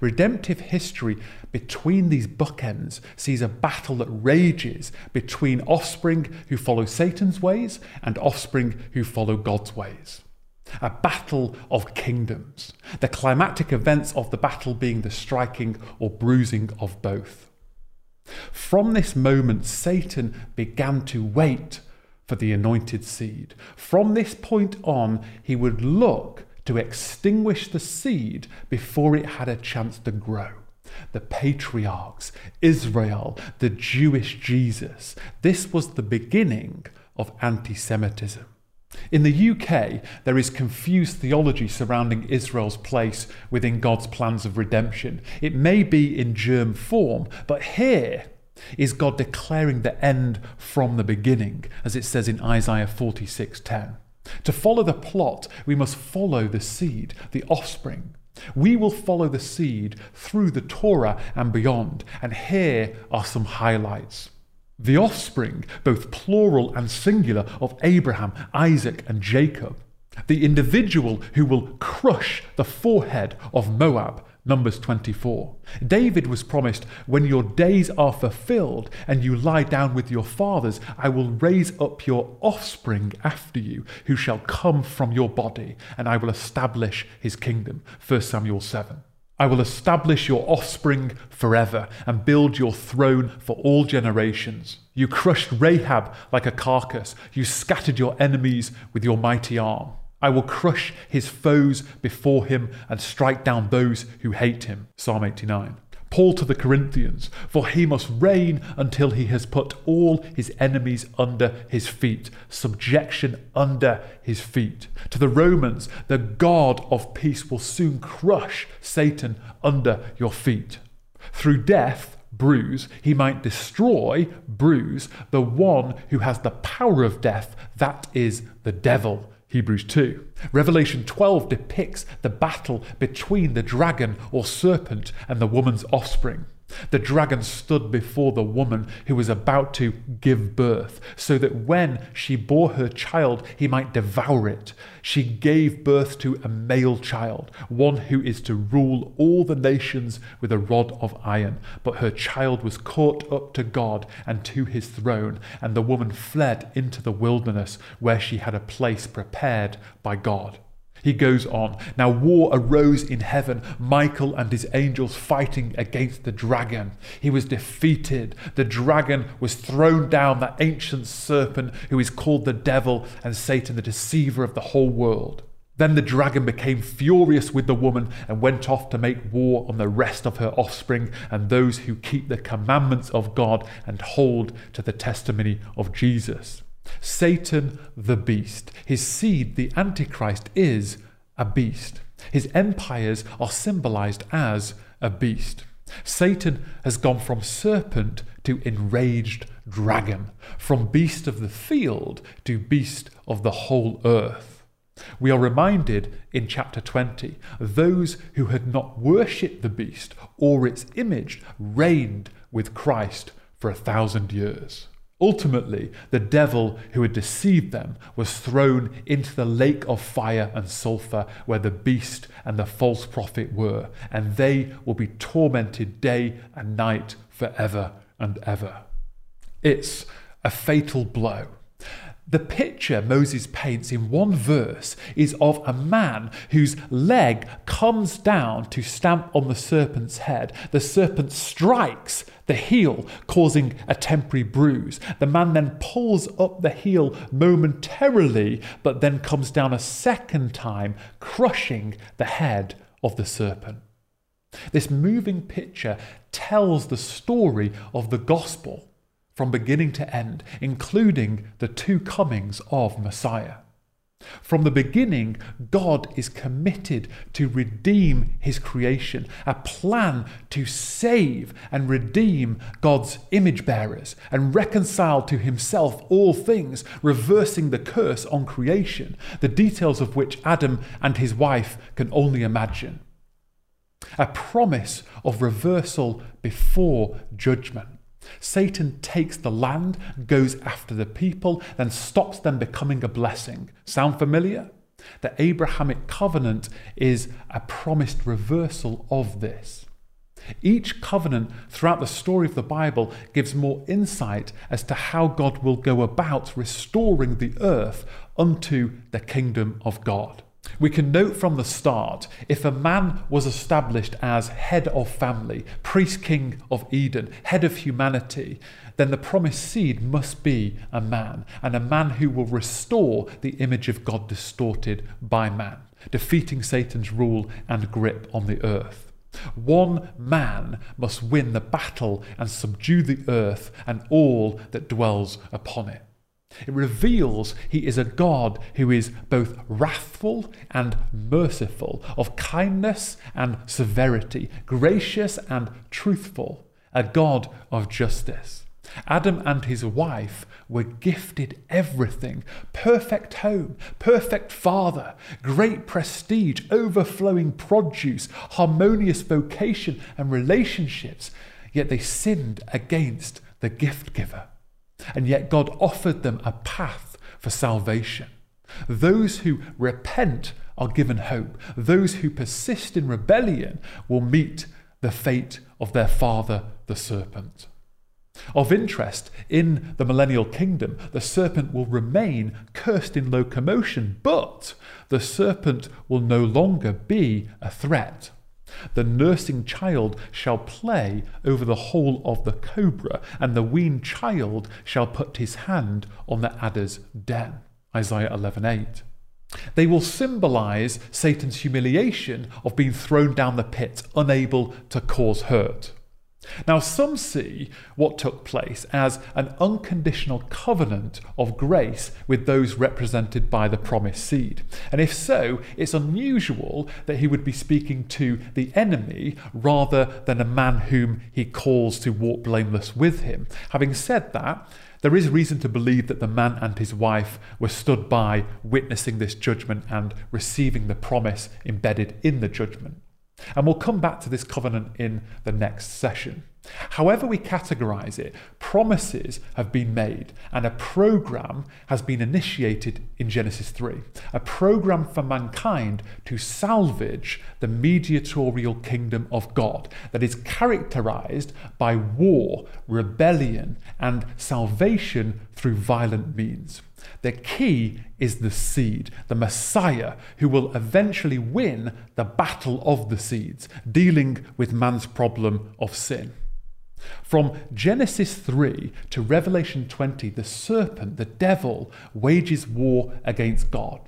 Redemptive history between these bookends sees a battle that rages between offspring who follow Satan's ways and offspring who follow God's ways a battle of kingdoms, the climactic events of the battle being the striking or bruising of both. From this moment, Satan began to wait for the anointed seed. From this point on, he would look to extinguish the seed before it had a chance to grow. The patriarchs, Israel, the Jewish Jesus. This was the beginning of anti Semitism. In the UK, there is confused theology surrounding Israel's place within God's plans of redemption. It may be in germ form, but here, Is God declaring the end from the beginning, as it says in Isaiah 46:10? To follow the plot, we must follow the seed, the offspring. We will follow the seed through the Torah and beyond, and here are some highlights. The offspring, both plural and singular, of Abraham, Isaac, and Jacob. The individual who will crush the forehead of Moab, Numbers 24. David was promised, When your days are fulfilled and you lie down with your fathers, I will raise up your offspring after you, who shall come from your body, and I will establish his kingdom. 1 Samuel 7. I will establish your offspring forever and build your throne for all generations. You crushed Rahab like a carcass. You scattered your enemies with your mighty arm. I will crush his foes before him and strike down those who hate him. Psalm 89. Paul to the Corinthians, for he must reign until he has put all his enemies under his feet, subjection under his feet. To the Romans, the God of peace will soon crush Satan under your feet. Through death, bruise, he might destroy, bruise, the one who has the power of death, that is the devil. Hebrews 2. Revelation 12 depicts the battle between the dragon or serpent and the woman's offspring. The dragon stood before the woman who was about to give birth, so that when she bore her child, he might devour it. She gave birth to a male child, one who is to rule all the nations with a rod of iron. But her child was caught up to God and to his throne, and the woman fled into the wilderness where she had a place prepared by God. He goes on. Now war arose in heaven, Michael and his angels fighting against the dragon. He was defeated. The dragon was thrown down, that ancient serpent who is called the devil and Satan, the deceiver of the whole world. Then the dragon became furious with the woman and went off to make war on the rest of her offspring and those who keep the commandments of God and hold to the testimony of Jesus. Satan, the beast. His seed, the Antichrist, is a beast. His empires are symbolized as a beast. Satan has gone from serpent to enraged dragon, from beast of the field to beast of the whole earth. We are reminded in chapter 20 those who had not worshipped the beast or its image reigned with Christ for a thousand years. Ultimately, the devil who had deceived them was thrown into the lake of fire and sulfur where the beast and the false prophet were, and they will be tormented day and night forever and ever. It's a fatal blow. The picture Moses paints in one verse is of a man whose leg comes down to stamp on the serpent's head. The serpent strikes the heel, causing a temporary bruise. The man then pulls up the heel momentarily, but then comes down a second time, crushing the head of the serpent. This moving picture tells the story of the gospel from beginning to end, including the two comings of Messiah. From the beginning, God is committed to redeem his creation, a plan to save and redeem God's image bearers and reconcile to himself all things, reversing the curse on creation, the details of which Adam and his wife can only imagine. A promise of reversal before judgment. Satan takes the land, goes after the people, then stops them becoming a blessing. Sound familiar? The Abrahamic covenant is a promised reversal of this. Each covenant throughout the story of the Bible gives more insight as to how God will go about restoring the earth unto the kingdom of God. We can note from the start if a man was established as head of family, priest king of Eden, head of humanity, then the promised seed must be a man, and a man who will restore the image of God distorted by man, defeating Satan's rule and grip on the earth. One man must win the battle and subdue the earth and all that dwells upon it. It reveals he is a God who is both wrathful and merciful, of kindness and severity, gracious and truthful, a God of justice. Adam and his wife were gifted everything perfect home, perfect father, great prestige, overflowing produce, harmonious vocation and relationships. Yet they sinned against the gift giver. And yet God offered them a path for salvation. Those who repent are given hope. Those who persist in rebellion will meet the fate of their father, the serpent. Of interest, in the millennial kingdom, the serpent will remain cursed in locomotion, but the serpent will no longer be a threat. The nursing child shall play over the hole of the cobra, and the weaned child shall put his hand on the adder's den. Isaiah 11:8. They will symbolize Satan's humiliation of being thrown down the pit, unable to cause hurt. Now, some see what took place as an unconditional covenant of grace with those represented by the promised seed. And if so, it's unusual that he would be speaking to the enemy rather than a man whom he calls to walk blameless with him. Having said that, there is reason to believe that the man and his wife were stood by witnessing this judgment and receiving the promise embedded in the judgment. And we'll come back to this covenant in the next session. However, we categorize it, promises have been made and a program has been initiated in Genesis 3. A program for mankind to salvage the mediatorial kingdom of God that is characterized by war, rebellion, and salvation through violent means. The key is the seed, the Messiah, who will eventually win the battle of the seeds, dealing with man's problem of sin. From Genesis 3 to Revelation 20, the serpent, the devil, wages war against God.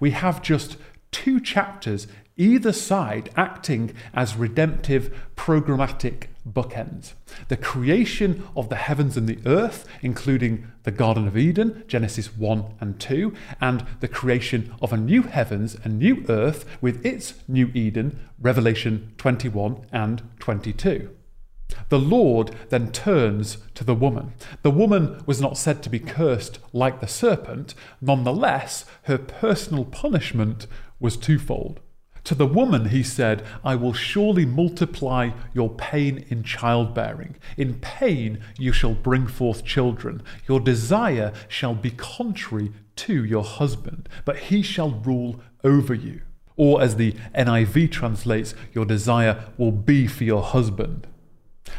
We have just two chapters, either side acting as redemptive programmatic bookends. The creation of the heavens and the earth, including the Garden of Eden, Genesis 1 and 2, and the creation of a new heavens and new earth with its new Eden, Revelation 21 and 22. The Lord then turns to the woman. The woman was not said to be cursed like the serpent, nonetheless, her personal punishment was twofold. To the woman, he said, I will surely multiply your pain in childbearing. In pain you shall bring forth children. Your desire shall be contrary to your husband, but he shall rule over you. Or, as the NIV translates, your desire will be for your husband.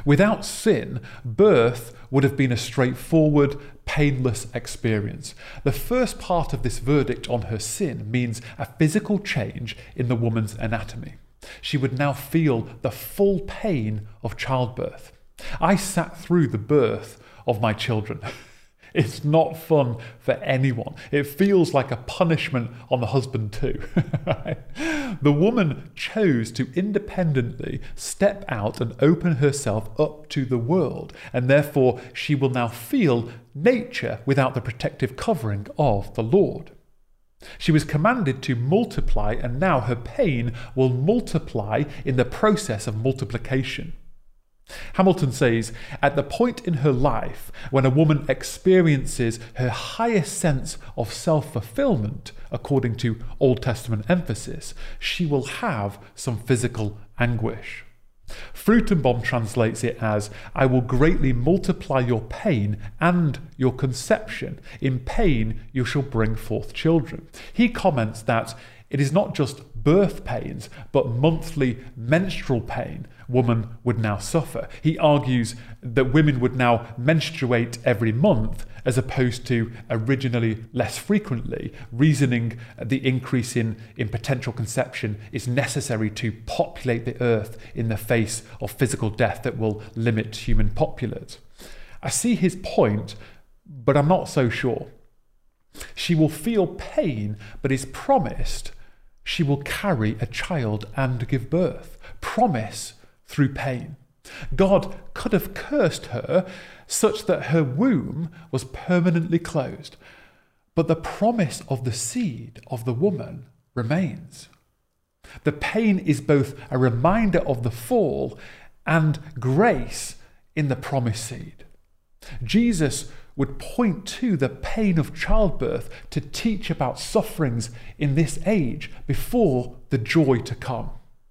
Without sin, birth would have been a straightforward, painless experience. The first part of this verdict on her sin means a physical change in the woman's anatomy. She would now feel the full pain of childbirth. I sat through the birth of my children. It's not fun for anyone. It feels like a punishment on the husband, too. the woman chose to independently step out and open herself up to the world, and therefore she will now feel nature without the protective covering of the Lord. She was commanded to multiply, and now her pain will multiply in the process of multiplication. Hamilton says, at the point in her life when a woman experiences her highest sense of self fulfillment, according to Old Testament emphasis, she will have some physical anguish. Fruchtenbaum translates it as, I will greatly multiply your pain and your conception. In pain you shall bring forth children. He comments that it is not just birth pains, but monthly menstrual pain woman would now suffer. He argues that women would now menstruate every month as opposed to originally less frequently, reasoning the increase in, in potential conception is necessary to populate the earth in the face of physical death that will limit human populace. I see his point, but I'm not so sure. She will feel pain, but is promised she will carry a child and give birth. Promise through pain. God could have cursed her such that her womb was permanently closed, but the promise of the seed of the woman remains. The pain is both a reminder of the fall and grace in the promised seed. Jesus would point to the pain of childbirth to teach about sufferings in this age before the joy to come.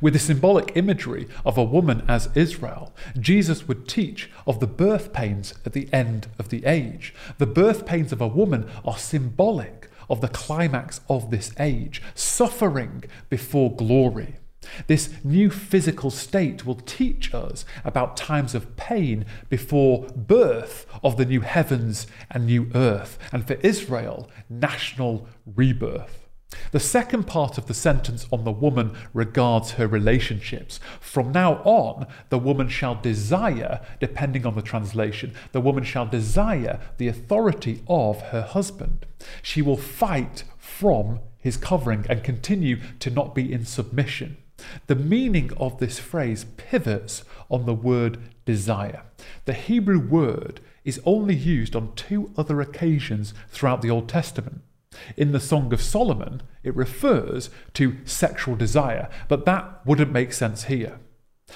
With the symbolic imagery of a woman as Israel, Jesus would teach of the birth pains at the end of the age. The birth pains of a woman are symbolic of the climax of this age, suffering before glory. This new physical state will teach us about times of pain before birth of the new heavens and new earth, and for Israel, national rebirth. The second part of the sentence on the woman regards her relationships. From now on, the woman shall desire, depending on the translation, the woman shall desire the authority of her husband. She will fight from his covering and continue to not be in submission. The meaning of this phrase pivots on the word desire. The Hebrew word is only used on two other occasions throughout the Old Testament. In the Song of Solomon, it refers to sexual desire, but that wouldn't make sense here.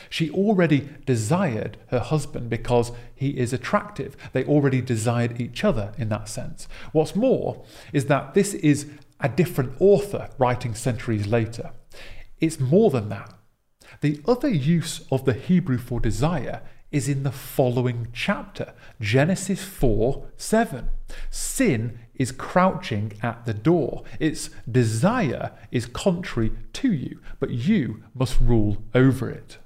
She already desired her husband because he is attractive. They already desired each other in that sense. What's more is that this is a different author writing centuries later. It's more than that. The other use of the Hebrew for desire is in the following chapter Genesis 4 7. Sin is crouching at the door. Its desire is contrary to you, but you must rule over it.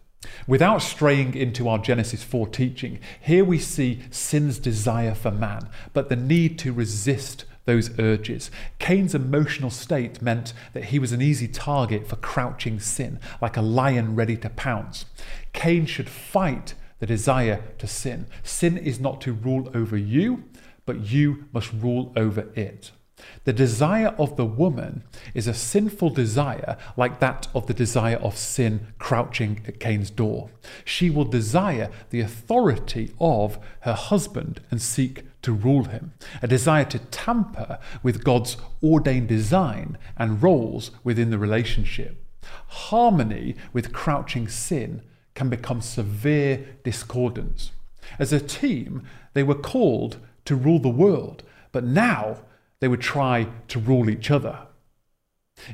Without straying into our Genesis 4 teaching, here we see sin's desire for man, but the need to resist those urges. Cain's emotional state meant that he was an easy target for crouching sin, like a lion ready to pounce. Cain should fight the desire to sin. Sin is not to rule over you, but you must rule over it. The desire of the woman is a sinful desire like that of the desire of sin crouching at Cain's door. She will desire the authority of her husband and seek to rule him, a desire to tamper with God's ordained design and roles within the relationship. Harmony with crouching sin can become severe discordance. As a team, they were called to rule the world, but now they would try to rule each other.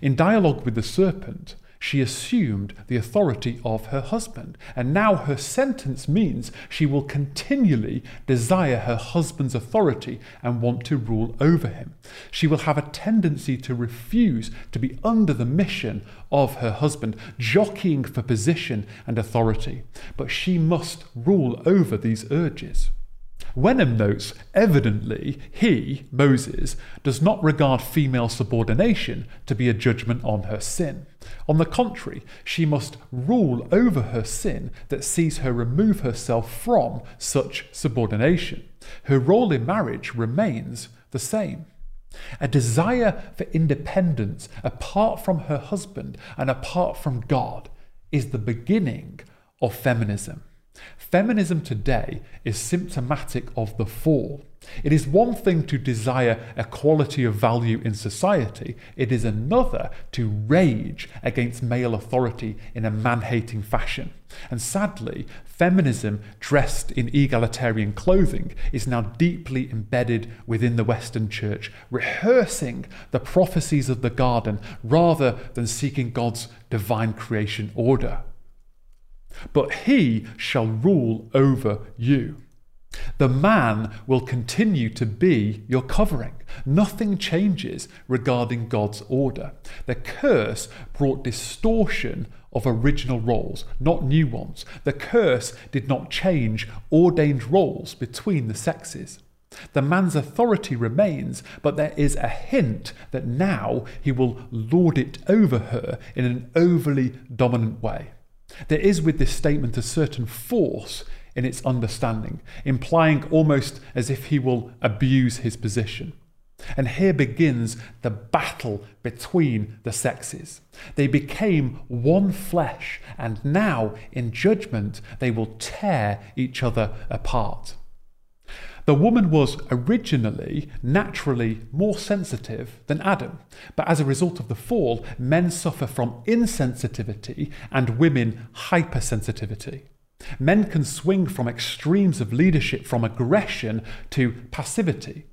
In dialogue with the serpent, she assumed the authority of her husband, and now her sentence means she will continually desire her husband's authority and want to rule over him. She will have a tendency to refuse to be under the mission of her husband, jockeying for position and authority, but she must rule over these urges. Wenham notes, evidently, he, Moses, does not regard female subordination to be a judgment on her sin. On the contrary, she must rule over her sin that sees her remove herself from such subordination. Her role in marriage remains the same. A desire for independence apart from her husband and apart from God is the beginning of feminism. Feminism today is symptomatic of the fall. It is one thing to desire equality of value in society, it is another to rage against male authority in a man hating fashion. And sadly, feminism dressed in egalitarian clothing is now deeply embedded within the Western Church, rehearsing the prophecies of the garden rather than seeking God's divine creation order but he shall rule over you. The man will continue to be your covering. Nothing changes regarding God's order. The curse brought distortion of original roles, not new ones. The curse did not change ordained roles between the sexes. The man's authority remains, but there is a hint that now he will lord it over her in an overly dominant way. There is with this statement a certain force in its understanding, implying almost as if he will abuse his position. And here begins the battle between the sexes. They became one flesh, and now, in judgment, they will tear each other apart. The woman was originally naturally more sensitive than Adam, but as a result of the fall, men suffer from insensitivity and women hypersensitivity. Men can swing from extremes of leadership, from aggression to passivity.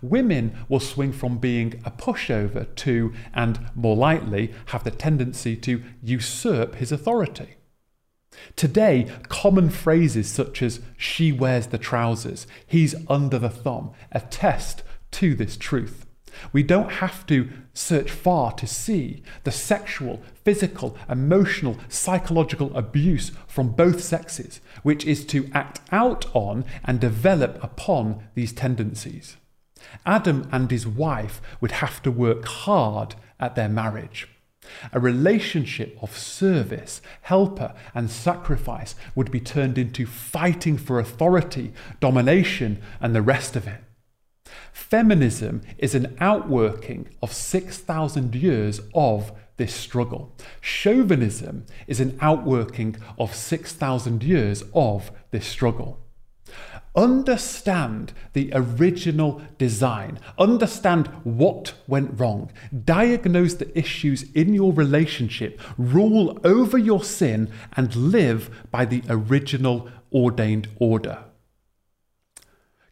Women will swing from being a pushover to, and more likely, have the tendency to usurp his authority. Today, common phrases such as she wears the trousers, he's under the thumb, attest to this truth. We don't have to search far to see the sexual, physical, emotional, psychological abuse from both sexes, which is to act out on and develop upon these tendencies. Adam and his wife would have to work hard at their marriage. A relationship of service, helper, and sacrifice would be turned into fighting for authority, domination, and the rest of it. Feminism is an outworking of 6,000 years of this struggle. Chauvinism is an outworking of 6,000 years of this struggle. Understand the original design. Understand what went wrong. Diagnose the issues in your relationship. Rule over your sin and live by the original ordained order.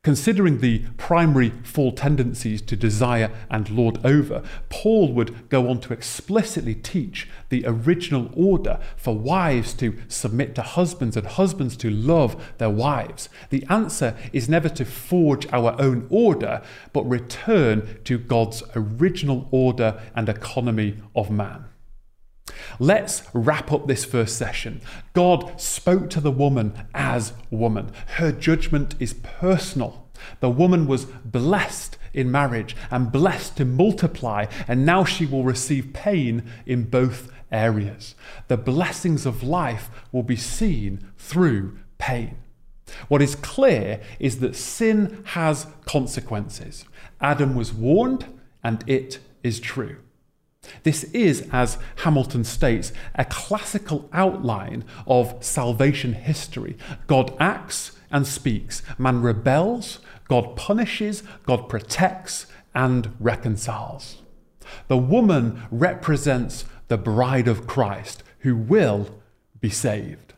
Considering the primary fall tendencies to desire and lord over, Paul would go on to explicitly teach the original order for wives to submit to husbands and husbands to love their wives. The answer is never to forge our own order, but return to God's original order and economy of man. Let's wrap up this first session. God spoke to the woman as woman. Her judgment is personal. The woman was blessed in marriage and blessed to multiply, and now she will receive pain in both areas. The blessings of life will be seen through pain. What is clear is that sin has consequences. Adam was warned, and it is true. This is, as Hamilton states, a classical outline of salvation history. God acts and speaks. Man rebels, God punishes, God protects, and reconciles. The woman represents the bride of Christ who will be saved.